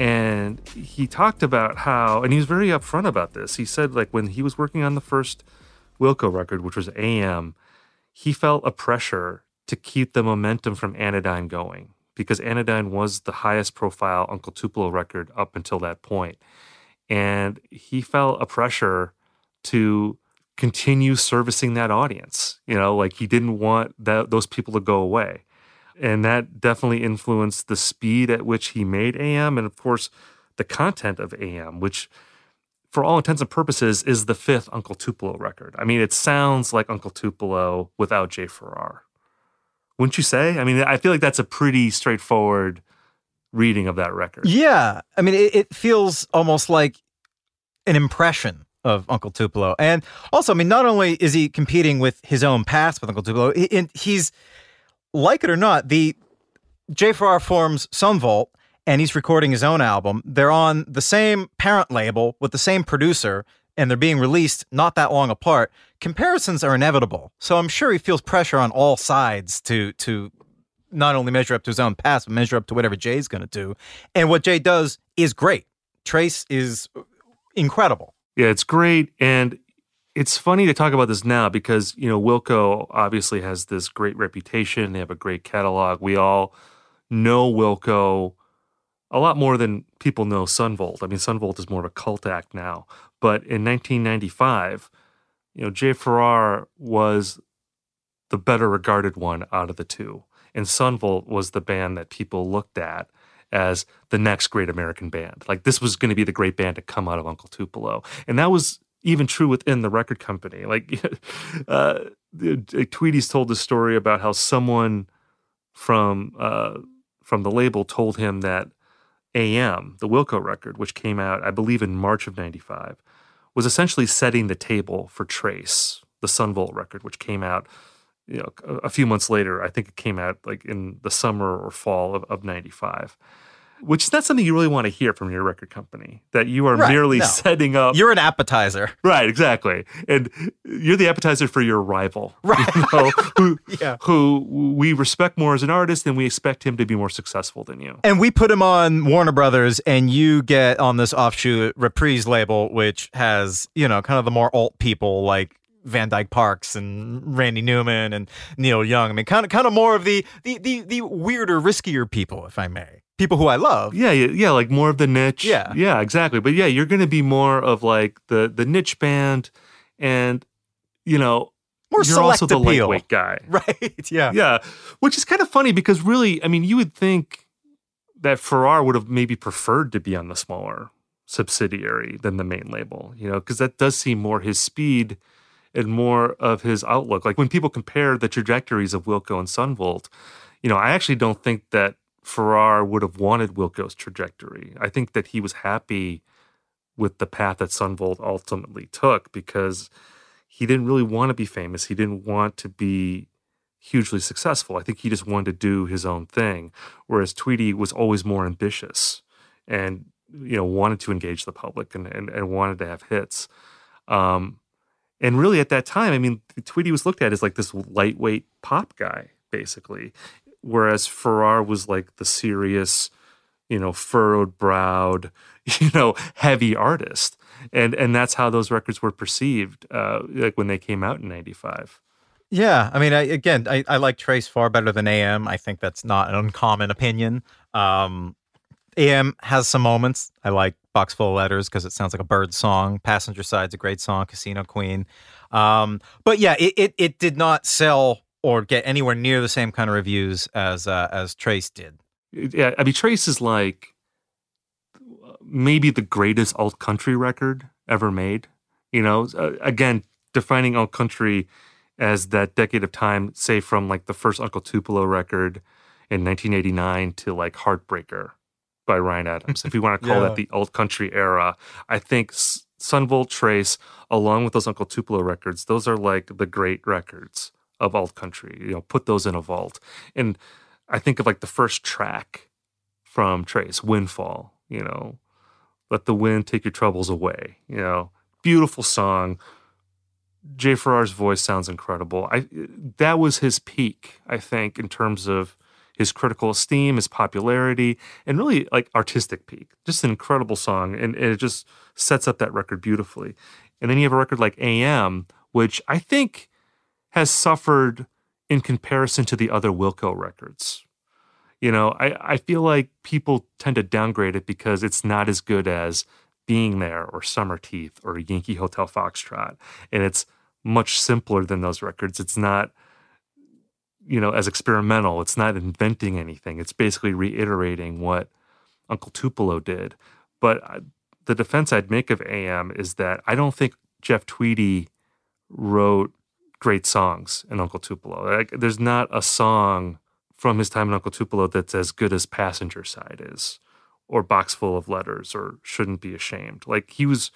and he talked about how, and he was very upfront about this. He said like when he was working on the first Wilco record, which was AM, he felt a pressure to keep the momentum from Anodyne going because Anodyne was the highest profile Uncle Tupelo record up until that point. And he felt a pressure to continue servicing that audience. You know, like he didn't want that, those people to go away. And that definitely influenced the speed at which he made AM and, of course, the content of AM, which for all intents and purposes, is the fifth Uncle Tupelo record. I mean, it sounds like Uncle Tupelo without Jay Farrar. Wouldn't you say? I mean, I feel like that's a pretty straightforward reading of that record.
Yeah. I mean, it, it feels almost like an impression of Uncle Tupelo. And also, I mean, not only is he competing with his own past with Uncle Tupelo, he, he's, like it or not, the Jay Farrar forms Son Volt and he's recording his own album. They're on the same parent label with the same producer, and they're being released not that long apart. Comparisons are inevitable. So I'm sure he feels pressure on all sides to to not only measure up to his own past, but measure up to whatever Jay's going to do. And what Jay does is great. Trace is incredible.
Yeah, it's great. And it's funny to talk about this now because, you know, Wilco obviously has this great reputation. They have a great catalog. We all know Wilco a lot more than people know Son Volt. I mean, Son Volt is more of a cult act now. But in 1995, you know, Jay Farrar was the better regarded one out of the two. And Son Volt was the band that people looked at as the next great American band. Like this was going to be the great band to come out of Uncle Tupelo. And that was even true within the record company. Like uh, Tweedy's told the story about how someone from uh, from the label told him that AM, the Wilco record, which came out, I believe, in March of 95, was essentially setting the table for Trace, the Son Volt record, which came out you know, a few months later. I think it came out like in the summer or fall of, of 95 which is not something you really want to hear from your record company that you are
right,
merely
no.
setting up
you're an appetizer
right exactly and you're the appetizer for your rival
right
you know, who,
yeah.
who we respect more as an artist and we expect him to be more successful than you
and we put him on warner brothers and you get on this offshoot reprise label which has you know kind of the more alt people like Van Dyke Parks and Randy Newman and Neil Young. I mean, kind of, kind of more of the the the, the weirder, riskier people, if I may people who I love.
Yeah, yeah, like more of the niche.
Yeah,
yeah, exactly. But yeah, you're going to be more of like the the niche band, and you know,
more
you're also the
appeal.
lightweight guy,
right? Yeah,
yeah. Which is kind of funny because really, I mean, you would think that Farrar would have maybe preferred to be on the smaller subsidiary than the main label, you know, because that does seem more his speed and more of his outlook. Like when people compare the trajectories of Wilco and Son Volt, you know, I actually don't think that Farrar would have wanted Wilco's trajectory. I think that he was happy with the path that Son Volt ultimately took because he didn't really want to be famous. He didn't want to be hugely successful. I think he just wanted to do his own thing. Whereas Tweedy was always more ambitious and you know wanted to engage the public and and, and wanted to have hits. Um, and really, at that time, I mean, Tweedy was looked at as like this lightweight pop guy, basically, whereas Farrar was like the serious, you know, furrowed browed, you know, heavy artist, and and that's how those records were perceived, uh, like when they came out in '95.
Yeah, I mean, I, again, I, I like Trace far better than AM. I think that's not an uncommon opinion. Um, AM has some moments. I like Box Full of Letters because it sounds like a Byrds song. Passenger Side's a great song. Casino Queen. Um, but yeah, it, it, it did not sell or get anywhere near the same kind of reviews as uh, as Trace did.
Yeah, I mean Trace is like maybe the greatest alt country record ever made. You know, uh, again, defining alt country as that decade of time, say from like the first Uncle Tupelo record in 1989 to like Heartbreaker by Ryan Adams. if you want to call
Yeah.
that the alt country era, I think S- Son Volt Trace, along with those Uncle Tupelo records, those are like the great records of alt country. You know, put those in a vault. And I think of like the first track from Trace, Windfall, you know, let the wind take your troubles away, you know, beautiful song. Jay Farrar's voice sounds incredible. I that was his peak, I think, in terms of his critical esteem, his popularity, and really like artistic peak. Just an incredible song, and, and it just sets up that record beautifully. And then you have a record like AM, which I think has suffered in comparison to the other Wilco records. You know, I, I feel like people tend to downgrade it because it's not as good as Being There or Summerteeth or Yankee Hotel Foxtrot. And it's much simpler than those records. It's not, you know, as experimental. It's not inventing anything. It's basically reiterating what Uncle Tupelo did. But I- the defense I'd make of AM is that I don't think Jeff Tweedy wrote great songs in Uncle Tupelo. Like, there's not a song from his time in Uncle Tupelo that's as good as Passenger Side is, or Box Full of Letters, or Shouldn't Be Ashamed. Like he was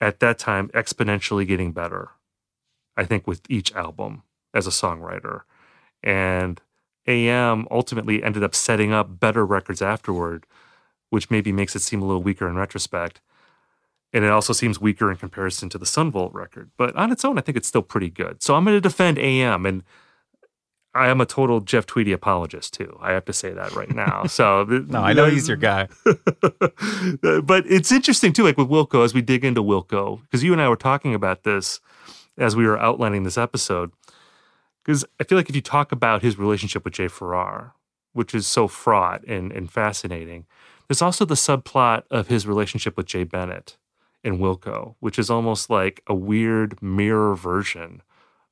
at that time exponentially getting better, I think, with each album as a songwriter. And AM ultimately ended up setting up better records afterward, which maybe makes it seem a little weaker in retrospect. And it also seems weaker in comparison to the Son Volt record. But on its own, I think it's still pretty good. So I'm going to defend AM. And I am a total Jeff Tweedy apologist, too. I have to say that right now. So,
No, I know he's your guy.
but it's interesting, too, like with Wilco, as we dig into Wilco, because you and I were talking about this as we were outlining this episode. Because I feel like if you talk about his relationship with Jay Farrar, which is so fraught and, and fascinating, there's also the subplot of his relationship with Jay Bennett in Wilco, which is almost like a weird mirror version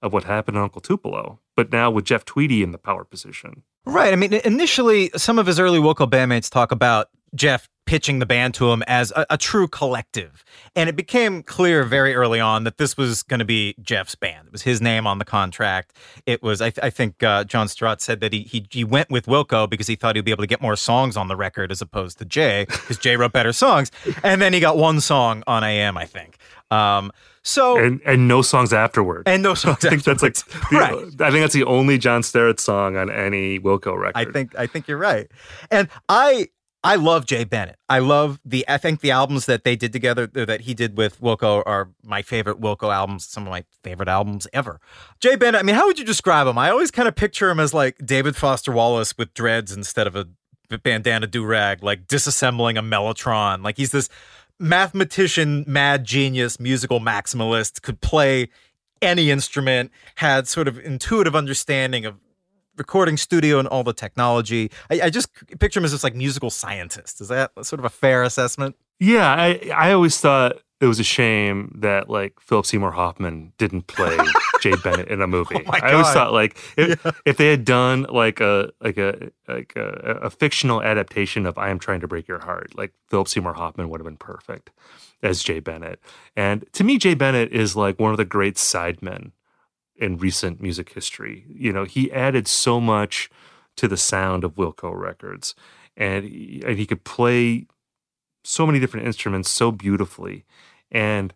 of what happened in Uncle Tupelo, but now with Jeff Tweedy in the power position.
Right. I mean, initially, some of his early Wilco bandmates talk about Jeff pitching the band to him as a, a true collective. And it became clear very early on that this was going to be Jeff's band. It was his name on the contract. It was, I, th- I think uh, John Stirratt said that he, he he went with Wilco because he thought he'd be able to get more songs on the record as opposed to Jay, because Jay wrote better songs. And then he got one song on "I AM, I think. Um, so
and and no songs afterward.
And no songs.
I think that's like the,
Right.
I think that's the only John Stirratt song on any Wilco record.
I think I think you're right. And I I love Jay Bennett. I love the I think the albums that they did together that he did with Wilco are my favorite Wilco albums, some of my favorite albums ever. Jay Bennett, I mean, how would you describe him? I always kind of picture him as like David Foster Wallace with dreads instead of a bandana do rag, like disassembling a mellotron. Like he's this mathematician, mad genius, musical maximalist, could play any instrument, had sort of intuitive understanding of recording studio and all the technology. I, I just picture him as this like musical scientist. Is that sort of a fair assessment?
Yeah, I I always thought it was a shame that like Philip Seymour Hoffman didn't play Jay Bennett in a oh movie.
Oh
I always thought like if, if they had done like a like a like a, a fictional adaptation of I Am Trying to Break Your Heart, like Philip Seymour Hoffman would have been perfect as Jay Bennett. And to me, Jay Bennett is like one of the great sidemen in recent music history. You know, he added so much to the sound of Wilco records, and he, and he could play so many different instruments so beautifully, and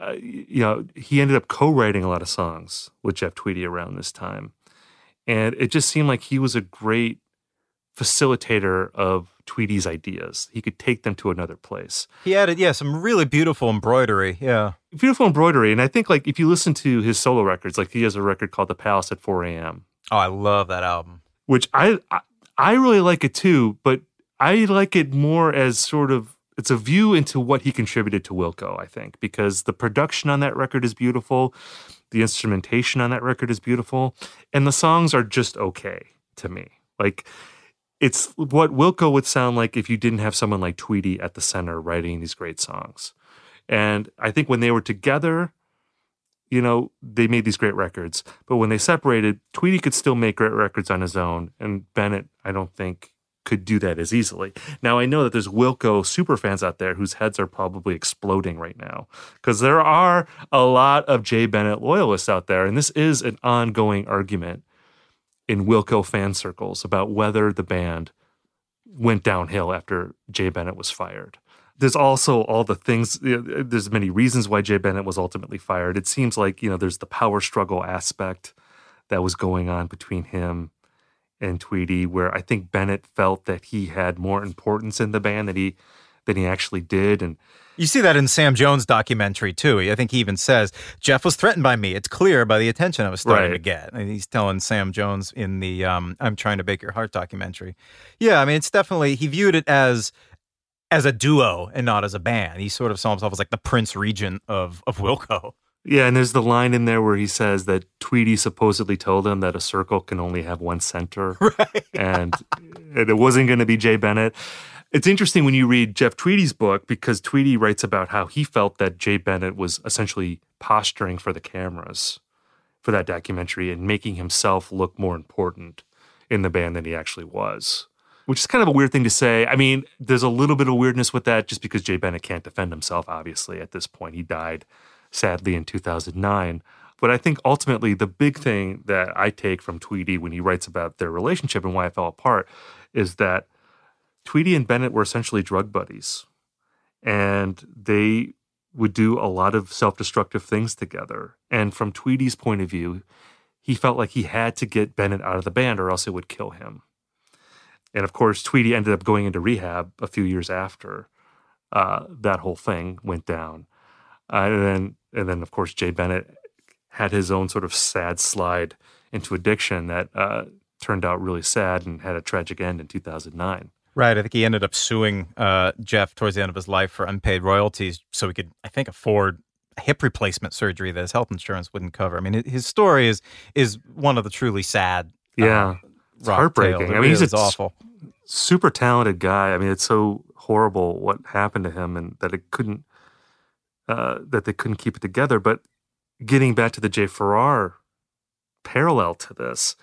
uh, you know, he ended up co-writing a lot of songs with Jeff Tweedy around this time, and it just seemed like he was a great facilitator of Tweedy's ideas. He could take them to another place
He added, yeah, some really beautiful embroidery. Yeah.
beautiful embroidery. And I think like if you listen to his solo records, like he has a record called The Palace at 4 a.m.,
Oh, I love that album.
which I, I I really like it too, but I like it more as sort of it's a view into what he contributed to Wilco, I think, because the production on that record is beautiful, the instrumentation on that record is beautiful, and the songs are just okay to me. Like it's what Wilco would sound like if you didn't have someone like Tweedy at the center writing these great songs. And I think when they were together, you know, they made these great records. But when they separated, Tweedy could still make great records on his own. And Bennett, I don't think, could do that as easily. Now I know that there's Wilco super fans out there whose heads are probably exploding right now because there are a lot of Jay Bennett loyalists out there, and this is an ongoing argument in Wilco fan circles about whether the band went downhill after Jay Bennett was fired. There's also all the things. You know, there's many reasons why Jay Bennett was ultimately fired. It seems like you know there's the power struggle aspect that was going on between him and Tweedy, where I think Bennett felt that he had more importance in the band than he than he actually did, and
You see that in Sam Jones' documentary too. I think he even says Jeff was threatened by me. It's clear by the attention I was starting
Right.
to get. And he's telling Sam Jones in the um, "I'm Trying to Break Your Heart" documentary. Yeah, I mean, it's definitely he viewed it as as a duo and not as a band. He sort of saw himself as like the Prince Regent of of Wilco.
Yeah, and there's the line in there where he says that Tweedy supposedly told him that a circle can only have one center, right. and, and it wasn't going to be Jay Bennett. It's interesting when you read Jeff Tweedy's book because Tweedy writes about how he felt that Jay Bennett was essentially posturing for the cameras for that documentary and making himself look more important in the band than he actually was. Which is kind of a weird thing to say. I mean, there's a little bit of weirdness with that just because Jay Bennett can't defend himself, obviously, at this point. He died sadly in 2009. But I think ultimately the big thing that I take from Tweedy when he writes about their relationship and why it fell apart is that Tweedy and Bennett were essentially drug buddies. And they would do a lot of self destructive things together. And from Tweedy's point of view, he felt like he had to get Bennett out of the band or else it would kill him. And of course, Tweedy ended up going into rehab a few years after uh, that whole thing went down. Uh, and then, and then, of course, Jay Bennett had his own sort of sad slide into addiction that uh, turned out really sad and had a tragic end in 2009.
Right. I think he ended up suing uh, Jeff towards the end of his life for unpaid royalties so he could, I think, afford hip replacement surgery that his health insurance wouldn't cover. I mean, his story is is one of the truly sad. uh,
Yeah, it's heartbreaking.
tales.
I mean,
really
he's
is
a s-
awful.
super talented guy. I mean, it's so horrible what happened to him, and that it couldn't, uh, that they couldn't keep it together. But getting back to the Jay Farrar parallel to this,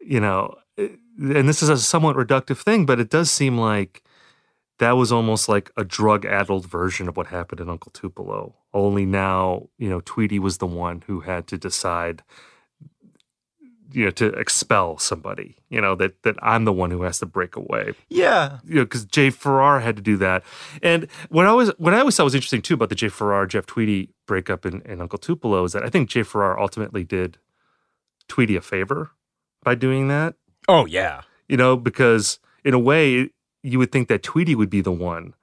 you know, it- and this is a somewhat reductive thing, but it does seem like that was almost like a drug-addled version of what happened in Uncle Tupelo. Only now, you know, Tweedy was the one who had to decide you know to expel somebody you know that that i'm the one who has to break away
Yeah.
you know because jay farrar had to do that and what i was what i always thought was interesting too about the jay farrar jeff tweedy breakup in, in uncle tupelo is that i think jay farrar ultimately did tweedy a favor by doing that
Oh yeah.
you know because in a way you would think that tweedy would be the one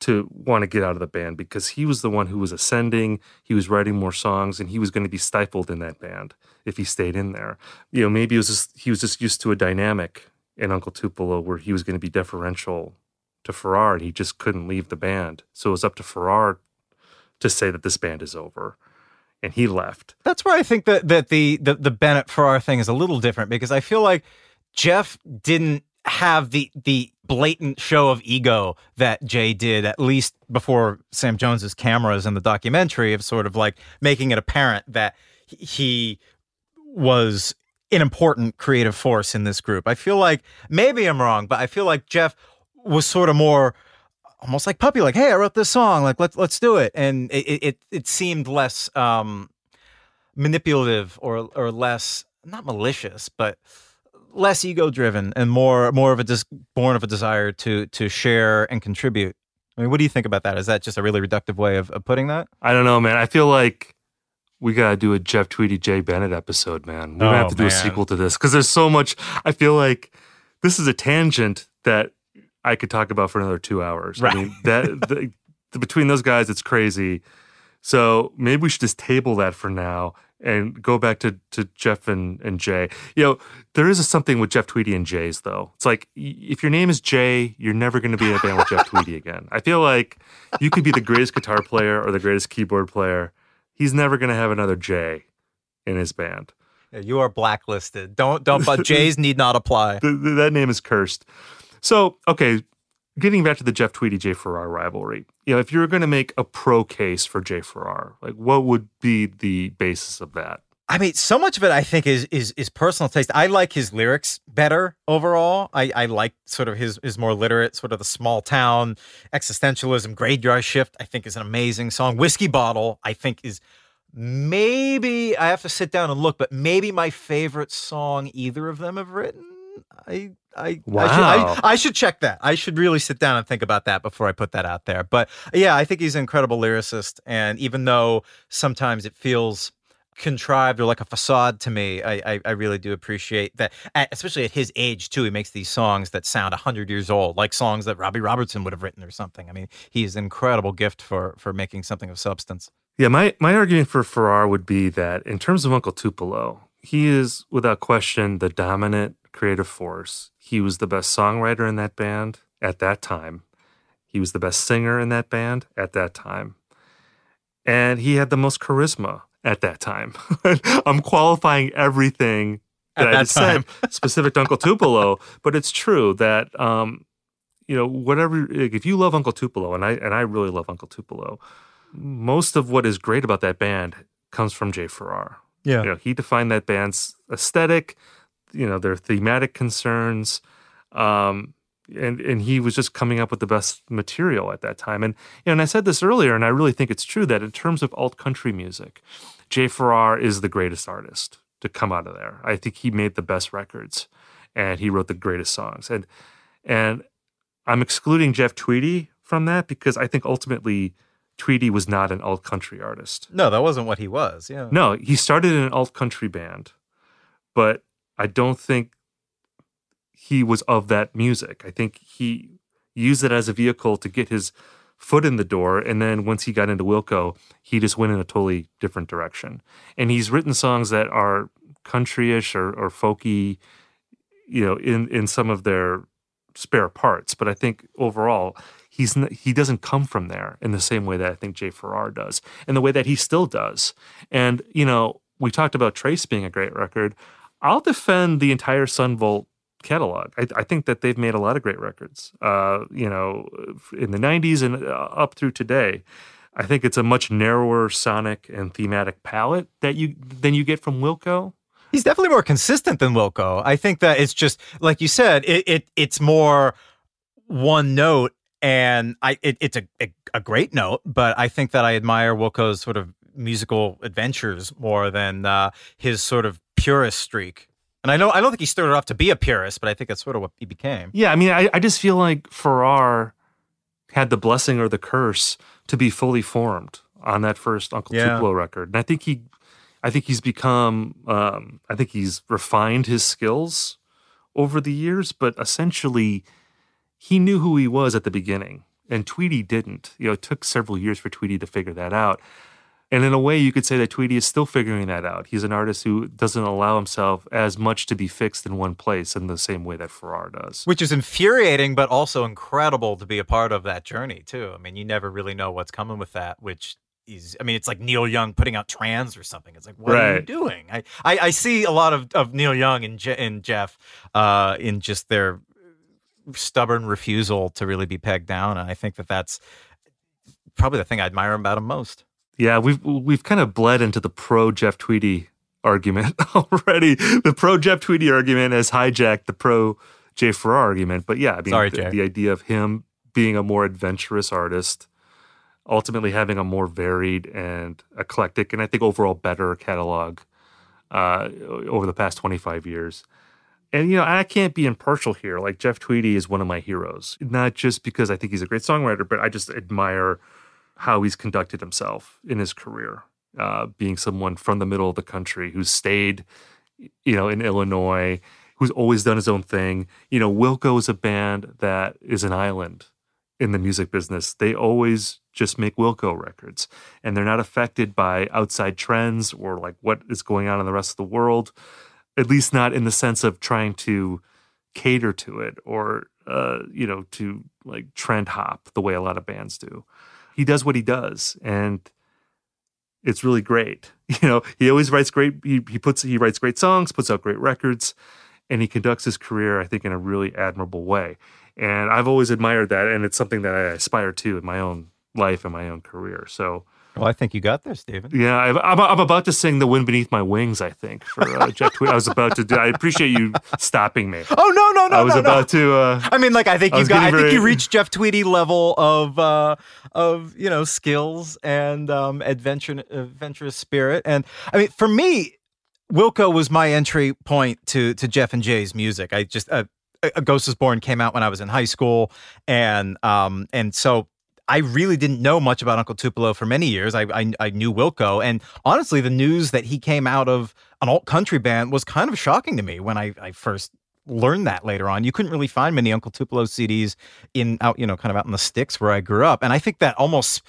to want to get out of the band because he was the one who was ascending he was writing more songs and he was going to be stifled in that band if he stayed in there. You know maybe it was just he was just used to a dynamic in uncle tupelo where he was going to be deferential to farrar and he just couldn't leave the band. So it was up to farrar to say that this band is over and he left.
That's where I think that that the the, the Bennett Farrar thing is a little different because I feel like Jeff didn't have the the blatant show of ego that Jay did at least before Sam Jones's cameras in the documentary of sort of like making it apparent that he was an important creative force in this group. I feel like maybe I'm wrong, but I feel like Jeff was sort of more almost like puppy like hey i wrote this song like let's let's do it and it it, it, seemed less um manipulative or or less not malicious but less ego driven and more more of a just born of a desire to to share and contribute i mean what do you think about that is that just a really reductive way of, of putting that
I don't know, man. I feel like we gotta do a Jeff Tweedy Jay Bennett episode, man. We're gonna
Oh,
have to do a
oh,
sequel to this because there's so much. I feel like this is a tangent that I could talk about for another two hours. I mean, that the, the, between those guys, it's crazy. So maybe we should just table that for now and go back to to Jeff and, and Jay. You know, there is a something with Jeff Tweedy and Jay's though. It's like if your name is Jay, you're never going to be in a band with Jeff Tweedy again. I feel like you could be the greatest guitar player or the greatest keyboard player. He's never going to have another Jay in his band.
Yeah, you are blacklisted don't don't but jays need not apply
Th- th- that name is cursed. So, okay, getting back to the Jeff Tweedy Jay Farrar rivalry. You know, if you're going to make a pro case for Jay Farrar, like what would be the basis of that?
I mean, so much of it I think is is is personal taste. I like his lyrics better overall. I, I like sort of his his more literate, sort of the small town existentialism. Graveyard Shift, I think, is an amazing song. Whiskey Bottle, I think, is maybe I have to sit down and look, but maybe my favorite song either of them have written. I I,
Wow.
I, should, I, I should check that. I should really sit down and think about that before I put that out there. But yeah, I think he's an incredible lyricist. And even though sometimes it feels contrived or like a facade to me, I, I, I really do appreciate that, at- especially at his age too. He makes these songs that sound 100 years old, like songs that Robbie Robertson would have written or something. I mean, he's an incredible gift for, for making something of substance.
Yeah, my, my argument for Farrar would be that in terms of Uncle Tupelo, he is without question the dominant creative force. He was the best songwriter in that band at that time. He was the best singer in that band at that time. And he had the most charisma at that time. I'm qualifying everything that,
At
I
that
just said specific to Uncle Tupelo, but it's true that um, you know, whatever like, if you love Uncle Tupelo, and I and I really love Uncle Tupelo, most of what is great about that band comes from Jay Farrar.
Yeah.
You know, he defined that band's aesthetic, you know, their thematic concerns. Um, and and he was just coming up with the best material at that time. And you know, and I said this earlier, and I really think it's true that in terms of alt country music, Jay Farrar is the greatest artist to come out of there. I think he made the best records, and he wrote the greatest songs. And and I'm excluding Jeff Tweedy from that because I think ultimately Tweedy was not an alt country artist.
No, that wasn't what he was. Yeah.
No, he started in an alt country band, but I don't think he was of that music. I think he used it as a vehicle to get his foot in the door. And then once he got into Wilco, he just went in a totally different direction. And he's written songs that are countryish or, or folky, you know, in, in some of their spare parts. But I think overall, he's he doesn't come from there in the same way that I think Jay Farrar does, and the way that he still does. And you know, we talked about Trace being a great record. I'll defend the entire Son Volt catalog. I, I think that they've made a lot of great records. Uh, you know, in the '90s and uh, up through today. I think it's a much narrower sonic and thematic palette that you than you get from Wilco.
He's definitely more consistent than Wilco. I think that it's just like you said, it, it it's more one note, and I it, it's a, a a great note. But I think that I admire Wilco's sort of musical adventures more than uh, his sort of purist streak. And I know I don't think he started off to be a purist, but I think that's sort of what he became.
Yeah, I mean, I, I just feel like Farrar had the blessing or the curse to be fully formed on that first Uncle
Yeah.
Tupelo record, and I think he, I think he's become, um, I think he's refined his skills over the years, but essentially, he knew who he was at the beginning, and Tweedy didn't. You know, it took several years for Tweedy to figure that out. And in a way, you could say that Tweedy is still figuring that out. He's an artist who doesn't allow himself as much to be fixed in one place in the same way that Farrar does.
Which is infuriating, but also incredible to be a part of that journey too. I mean, you never really know what's coming with that, which is, I mean, it's like Neil Young putting out trans or something. It's like, what are you doing? I, I, I see a lot of, of Neil Young and, Je- and Jeff uh, in just their stubborn refusal to really be pegged down. And I think that that's probably the thing I admire about him most.
Yeah, we've we've kind of bled into the pro Jeff Tweedy argument already. The pro Jeff Tweedy argument has hijacked the pro Jay Farrar argument. But yeah, I mean,
Sorry,
the, the idea of him being a more adventurous artist, ultimately having a more varied and eclectic, and I think overall better catalog uh, over the past twenty five years. And you know, I can't be impartial here. Like Jeff Tweedy is one of my heroes, not just because I think he's a great songwriter, but I just admire how he's conducted himself in his career, uh, being someone from the middle of the country who's stayed, you know, in Illinois, who's always done his own thing. You know, Wilco is a band that is an island in the music business. They always just make Wilco records, and they're not affected by outside trends or like what is going on in the rest of the world. At least not in the sense of trying to cater to it or uh, you know to like trend hop the way a lot of bands do he does what he does and it's really great. You know he always writes great he, he puts he writes great songs puts out great records and he conducts his career i think in a really admirable way. And i've always admired that and it's something that i aspire to in my own life and my own career. So
Well, I think you got there, Steven.
Yeah, I'm, I'm, I'm about to sing "The Wind Beneath My Wings." I think for uh, Jeff Tweedy. I was about to do. I appreciate you stopping me.
Oh no, no, no!
I was
no,
about
no.
to. Uh,
I mean, like I think
I
you got. I think you reached Jeff Tweedy level of uh, of you know skills and um, adventure adventurous spirit. And I mean, for me, Wilco was my entry point to to Jeff and Jay's music. I just uh, a Ghost is Born came out when I was in high school, and um and so. I really didn't know much about Uncle Tupelo for many years. I, I I knew Wilco, and honestly, the news that he came out of an alt country band was kind of shocking to me when I, I first learned that later on. You couldn't really find many Uncle Tupelo CDs in out, you know, kind of out in the sticks where I grew up. And I think that almost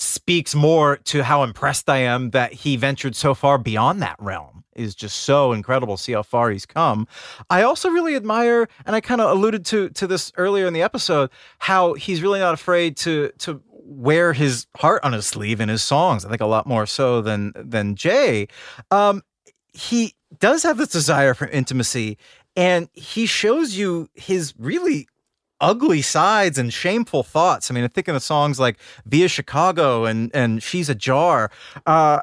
speaks more to how impressed I am that he ventured so far beyond that realm. Is just so incredible. See how far he's come. I also really admire, and I kind of alluded to to this earlier in the episode, how he's really not afraid to to wear his heart on his sleeve in his songs. I think a lot more so than than Jay. Um, he does have this desire for intimacy and he shows you his really ugly sides and shameful thoughts. I mean, I think of the songs like Via Chicago and and She's a Jar. Uh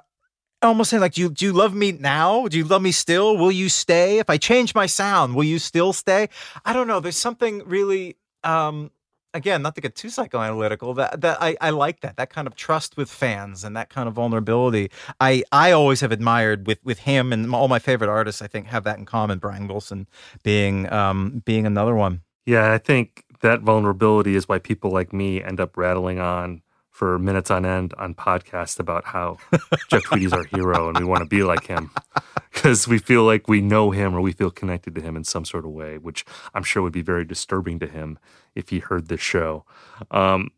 almost saying like, do you do you love me now? Do you love me still? Will you stay? If I change my sound, will you still stay? I don't know. There's something really um again, not to get too psychoanalytical, that that I, I like that that kind of trust with fans and that kind of vulnerability. I I always have admired with with him and all my favorite artists. I think have that in common. Brian Wilson being um being another one.
Yeah, I think that vulnerability is why people like me end up rattling on for minutes on end on podcasts about how Jeff Tweedy's our hero and we want to be like him because we feel like we know him or we feel connected to him in some sort of way, which I'm sure would be very disturbing to him if he heard this show. Um,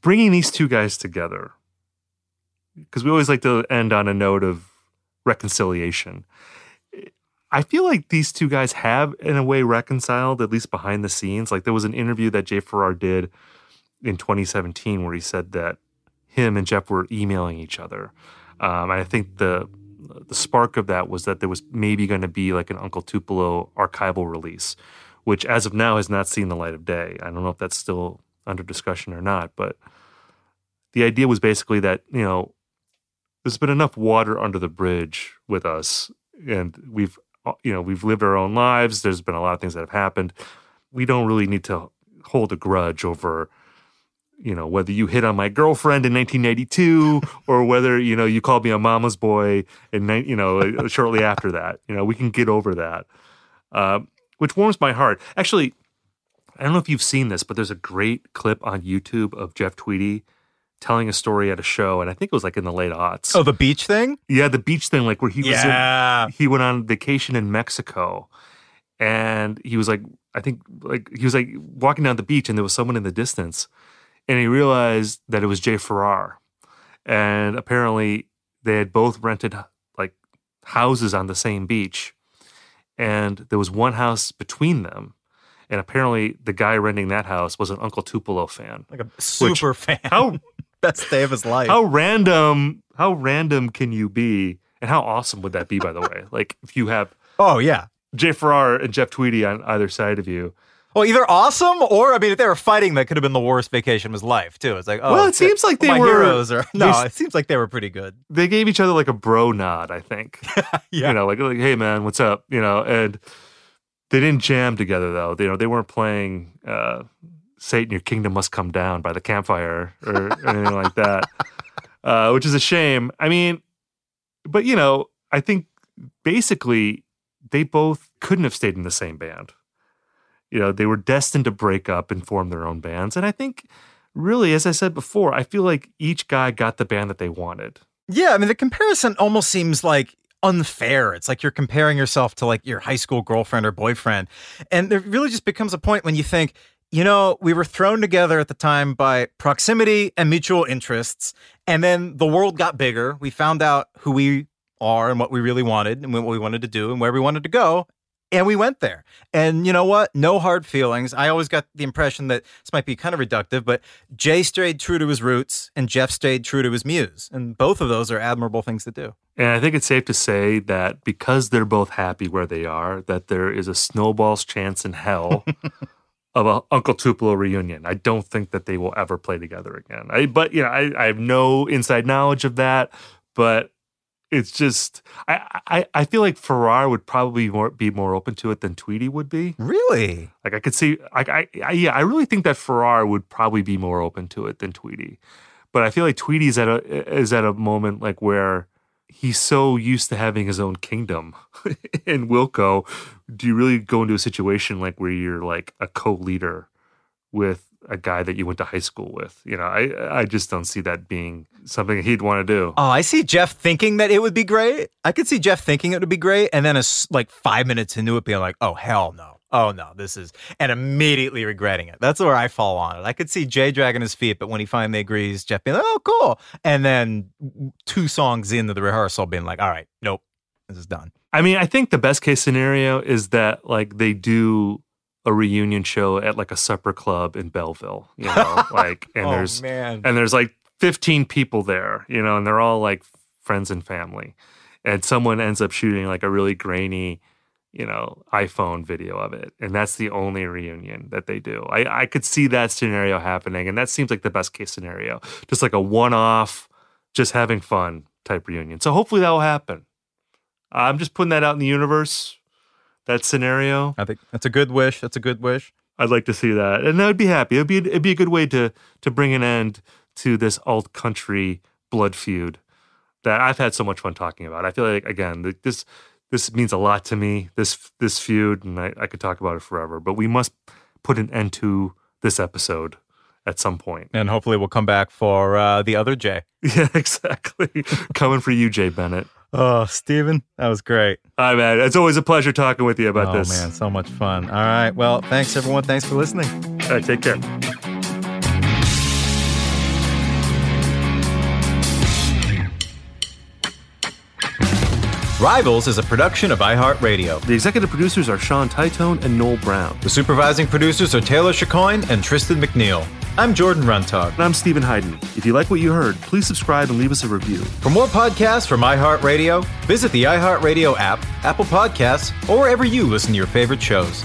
bringing these two guys together, because we always like to end on a note of reconciliation. I feel like these two guys have, in a way, reconciled, at least behind the scenes. Like there was an interview that Jay Farrar did in 2017 where he said that him and Jeff were emailing each other. Um, and I think the the spark of that was that there was maybe going to be like an Uncle Tupelo archival release, which as of now has not seen the light of day. I don't know if that's still under discussion or not, but the idea was basically that, you know, there's been enough water under the bridge with us and we've you know, we've lived our own lives. There's been a lot of things that have happened. We don't really need to hold a grudge over you know whether you hit on my girlfriend in 1992 or whether you know you called me a mama's boy and you know shortly after that you know we can get over that uh, which warms my heart actually i don't know if you've seen this but there's a great clip on youtube of jeff tweedy telling a story at a show and i think it was like in the late aughts
Oh, the beach thing?
yeah the beach thing like where he was
Yeah.
in, he went on vacation in mexico and he was like i think like he was like walking down the beach and there was someone in the distance and he realized that it was Jay Farrar. And apparently they had both rented like houses on the same beach. And there was one house between them. And apparently the guy renting that house was an Uncle Tupelo fan.
Like a super fan.
How
best day of his life.
how random how random can you be? And how awesome would that be, by the way? Like if you have
Oh yeah.
Jay Farrar and Jeff Tweedy on either side of you.
Well, either awesome or I mean, if they were fighting, that could have been the worst vacation of his life too. It's like, oh,
Well, it seems like they
my
were-
heroes are. No,
they-
it seems like they were pretty good.
they gave each other like a bro nod, I think.
Yeah.
You know, like, like, hey man, what's up? You know, and they didn't jam together though. They, you know, they weren't playing uh Satan, your kingdom must come down by the campfire or anything like that. Uh, which is a shame. I mean, but you know, I think basically they both couldn't have stayed in the same band. You know, they were destined to break up and form their own bands. And I think really, as I said before, I feel like each guy got the band that they wanted.
Yeah, I mean, the comparison almost seems like unfair. It's like you're comparing yourself to like your high school girlfriend or boyfriend. And there really just becomes a point when you think, you know, we were thrown together at the time by proximity and mutual interests. And then the world got bigger. We found out who we are and what we really wanted and what we wanted to do and where we wanted to go. And we went there. And you know what? No hard feelings. I always got the impression that this might be kind of reductive, but Jay stayed true to his roots and Jeff stayed true to his muse. And both of those are admirable things to do.
And I think it's safe to say that because they're both happy where they are, that there is a snowball's chance in hell of a Uncle Tupelo reunion. I don't think that they will ever play together again. I, but you know, I, I have no inside knowledge of that. But it's just I, I I feel like Farrar would probably more be more open to it than Tweedy would be.
Really?
Like I could see like I, I yeah, I really think that Farrar would probably be more open to it than Tweedy. But I feel like Tweedy's at a is at a moment like where he's so used to having his own kingdom. in Wilco, do you really go into a situation like where you're like a co-leader with a guy that you went to high school with? You know, I I just don't see that being something he'd want to do.
Oh, I see Jeff thinking that it would be great. I could see Jeff thinking it would be great, and then a like five minutes into it, being like, "Oh hell no." Oh no, this is and immediately regretting it. That's where I fall on it. I could see Jay dragging his feet, but when he finally agrees, Jeff being like, "Oh, cool," and then two songs into the rehearsal, being like, "All right, nope, this is done."
I mean, I think the best case scenario is that like they do a reunion show at like a supper club in Belleville, you know, like and
Oh,
there's
man.
and there's like 15 people there, you know, and they're all like friends and family. And someone ends up shooting like a really grainy, you know, iPhone video of it. And that's the only reunion that they do. I, I could see that scenario happening. And that seems like the best case scenario. Just like a one off, just having fun type reunion. So hopefully that will happen. I'm just putting that out in the universe, that scenario.
I think that's a good wish. That's a good wish.
I'd like to see that, and I would be happy. It'd be it'd be a good way to to bring an end to this alt country blood feud that I've had so much fun talking about. I feel like again this this means a lot to me. This this feud, and I, I could talk about it forever. But we must put an end to this episode at some point.
And hopefully, we'll come back for uh, the other Jay.
Yeah, exactly. Coming for you, Jay Bennett.
Oh, Steven, that was great.
Hi, man. It's always a pleasure talking with you about
oh,
this.
man, so much fun. All right. Well, thanks, everyone. Thanks for listening.
All right, take care.
Rivals is a production of iHeartRadio.
The executive producers are Sean Titone and Noel Brown.
The supervising producers are Taylor Chicoine and Tristan McNeil. I'm Jordan Runtagh.
And I'm Steven Hyden. If you like what you heard, please subscribe and leave us a review.
For more podcasts from iHeartRadio, visit the iHeartRadio app, Apple Podcasts, or wherever you listen to your favorite shows.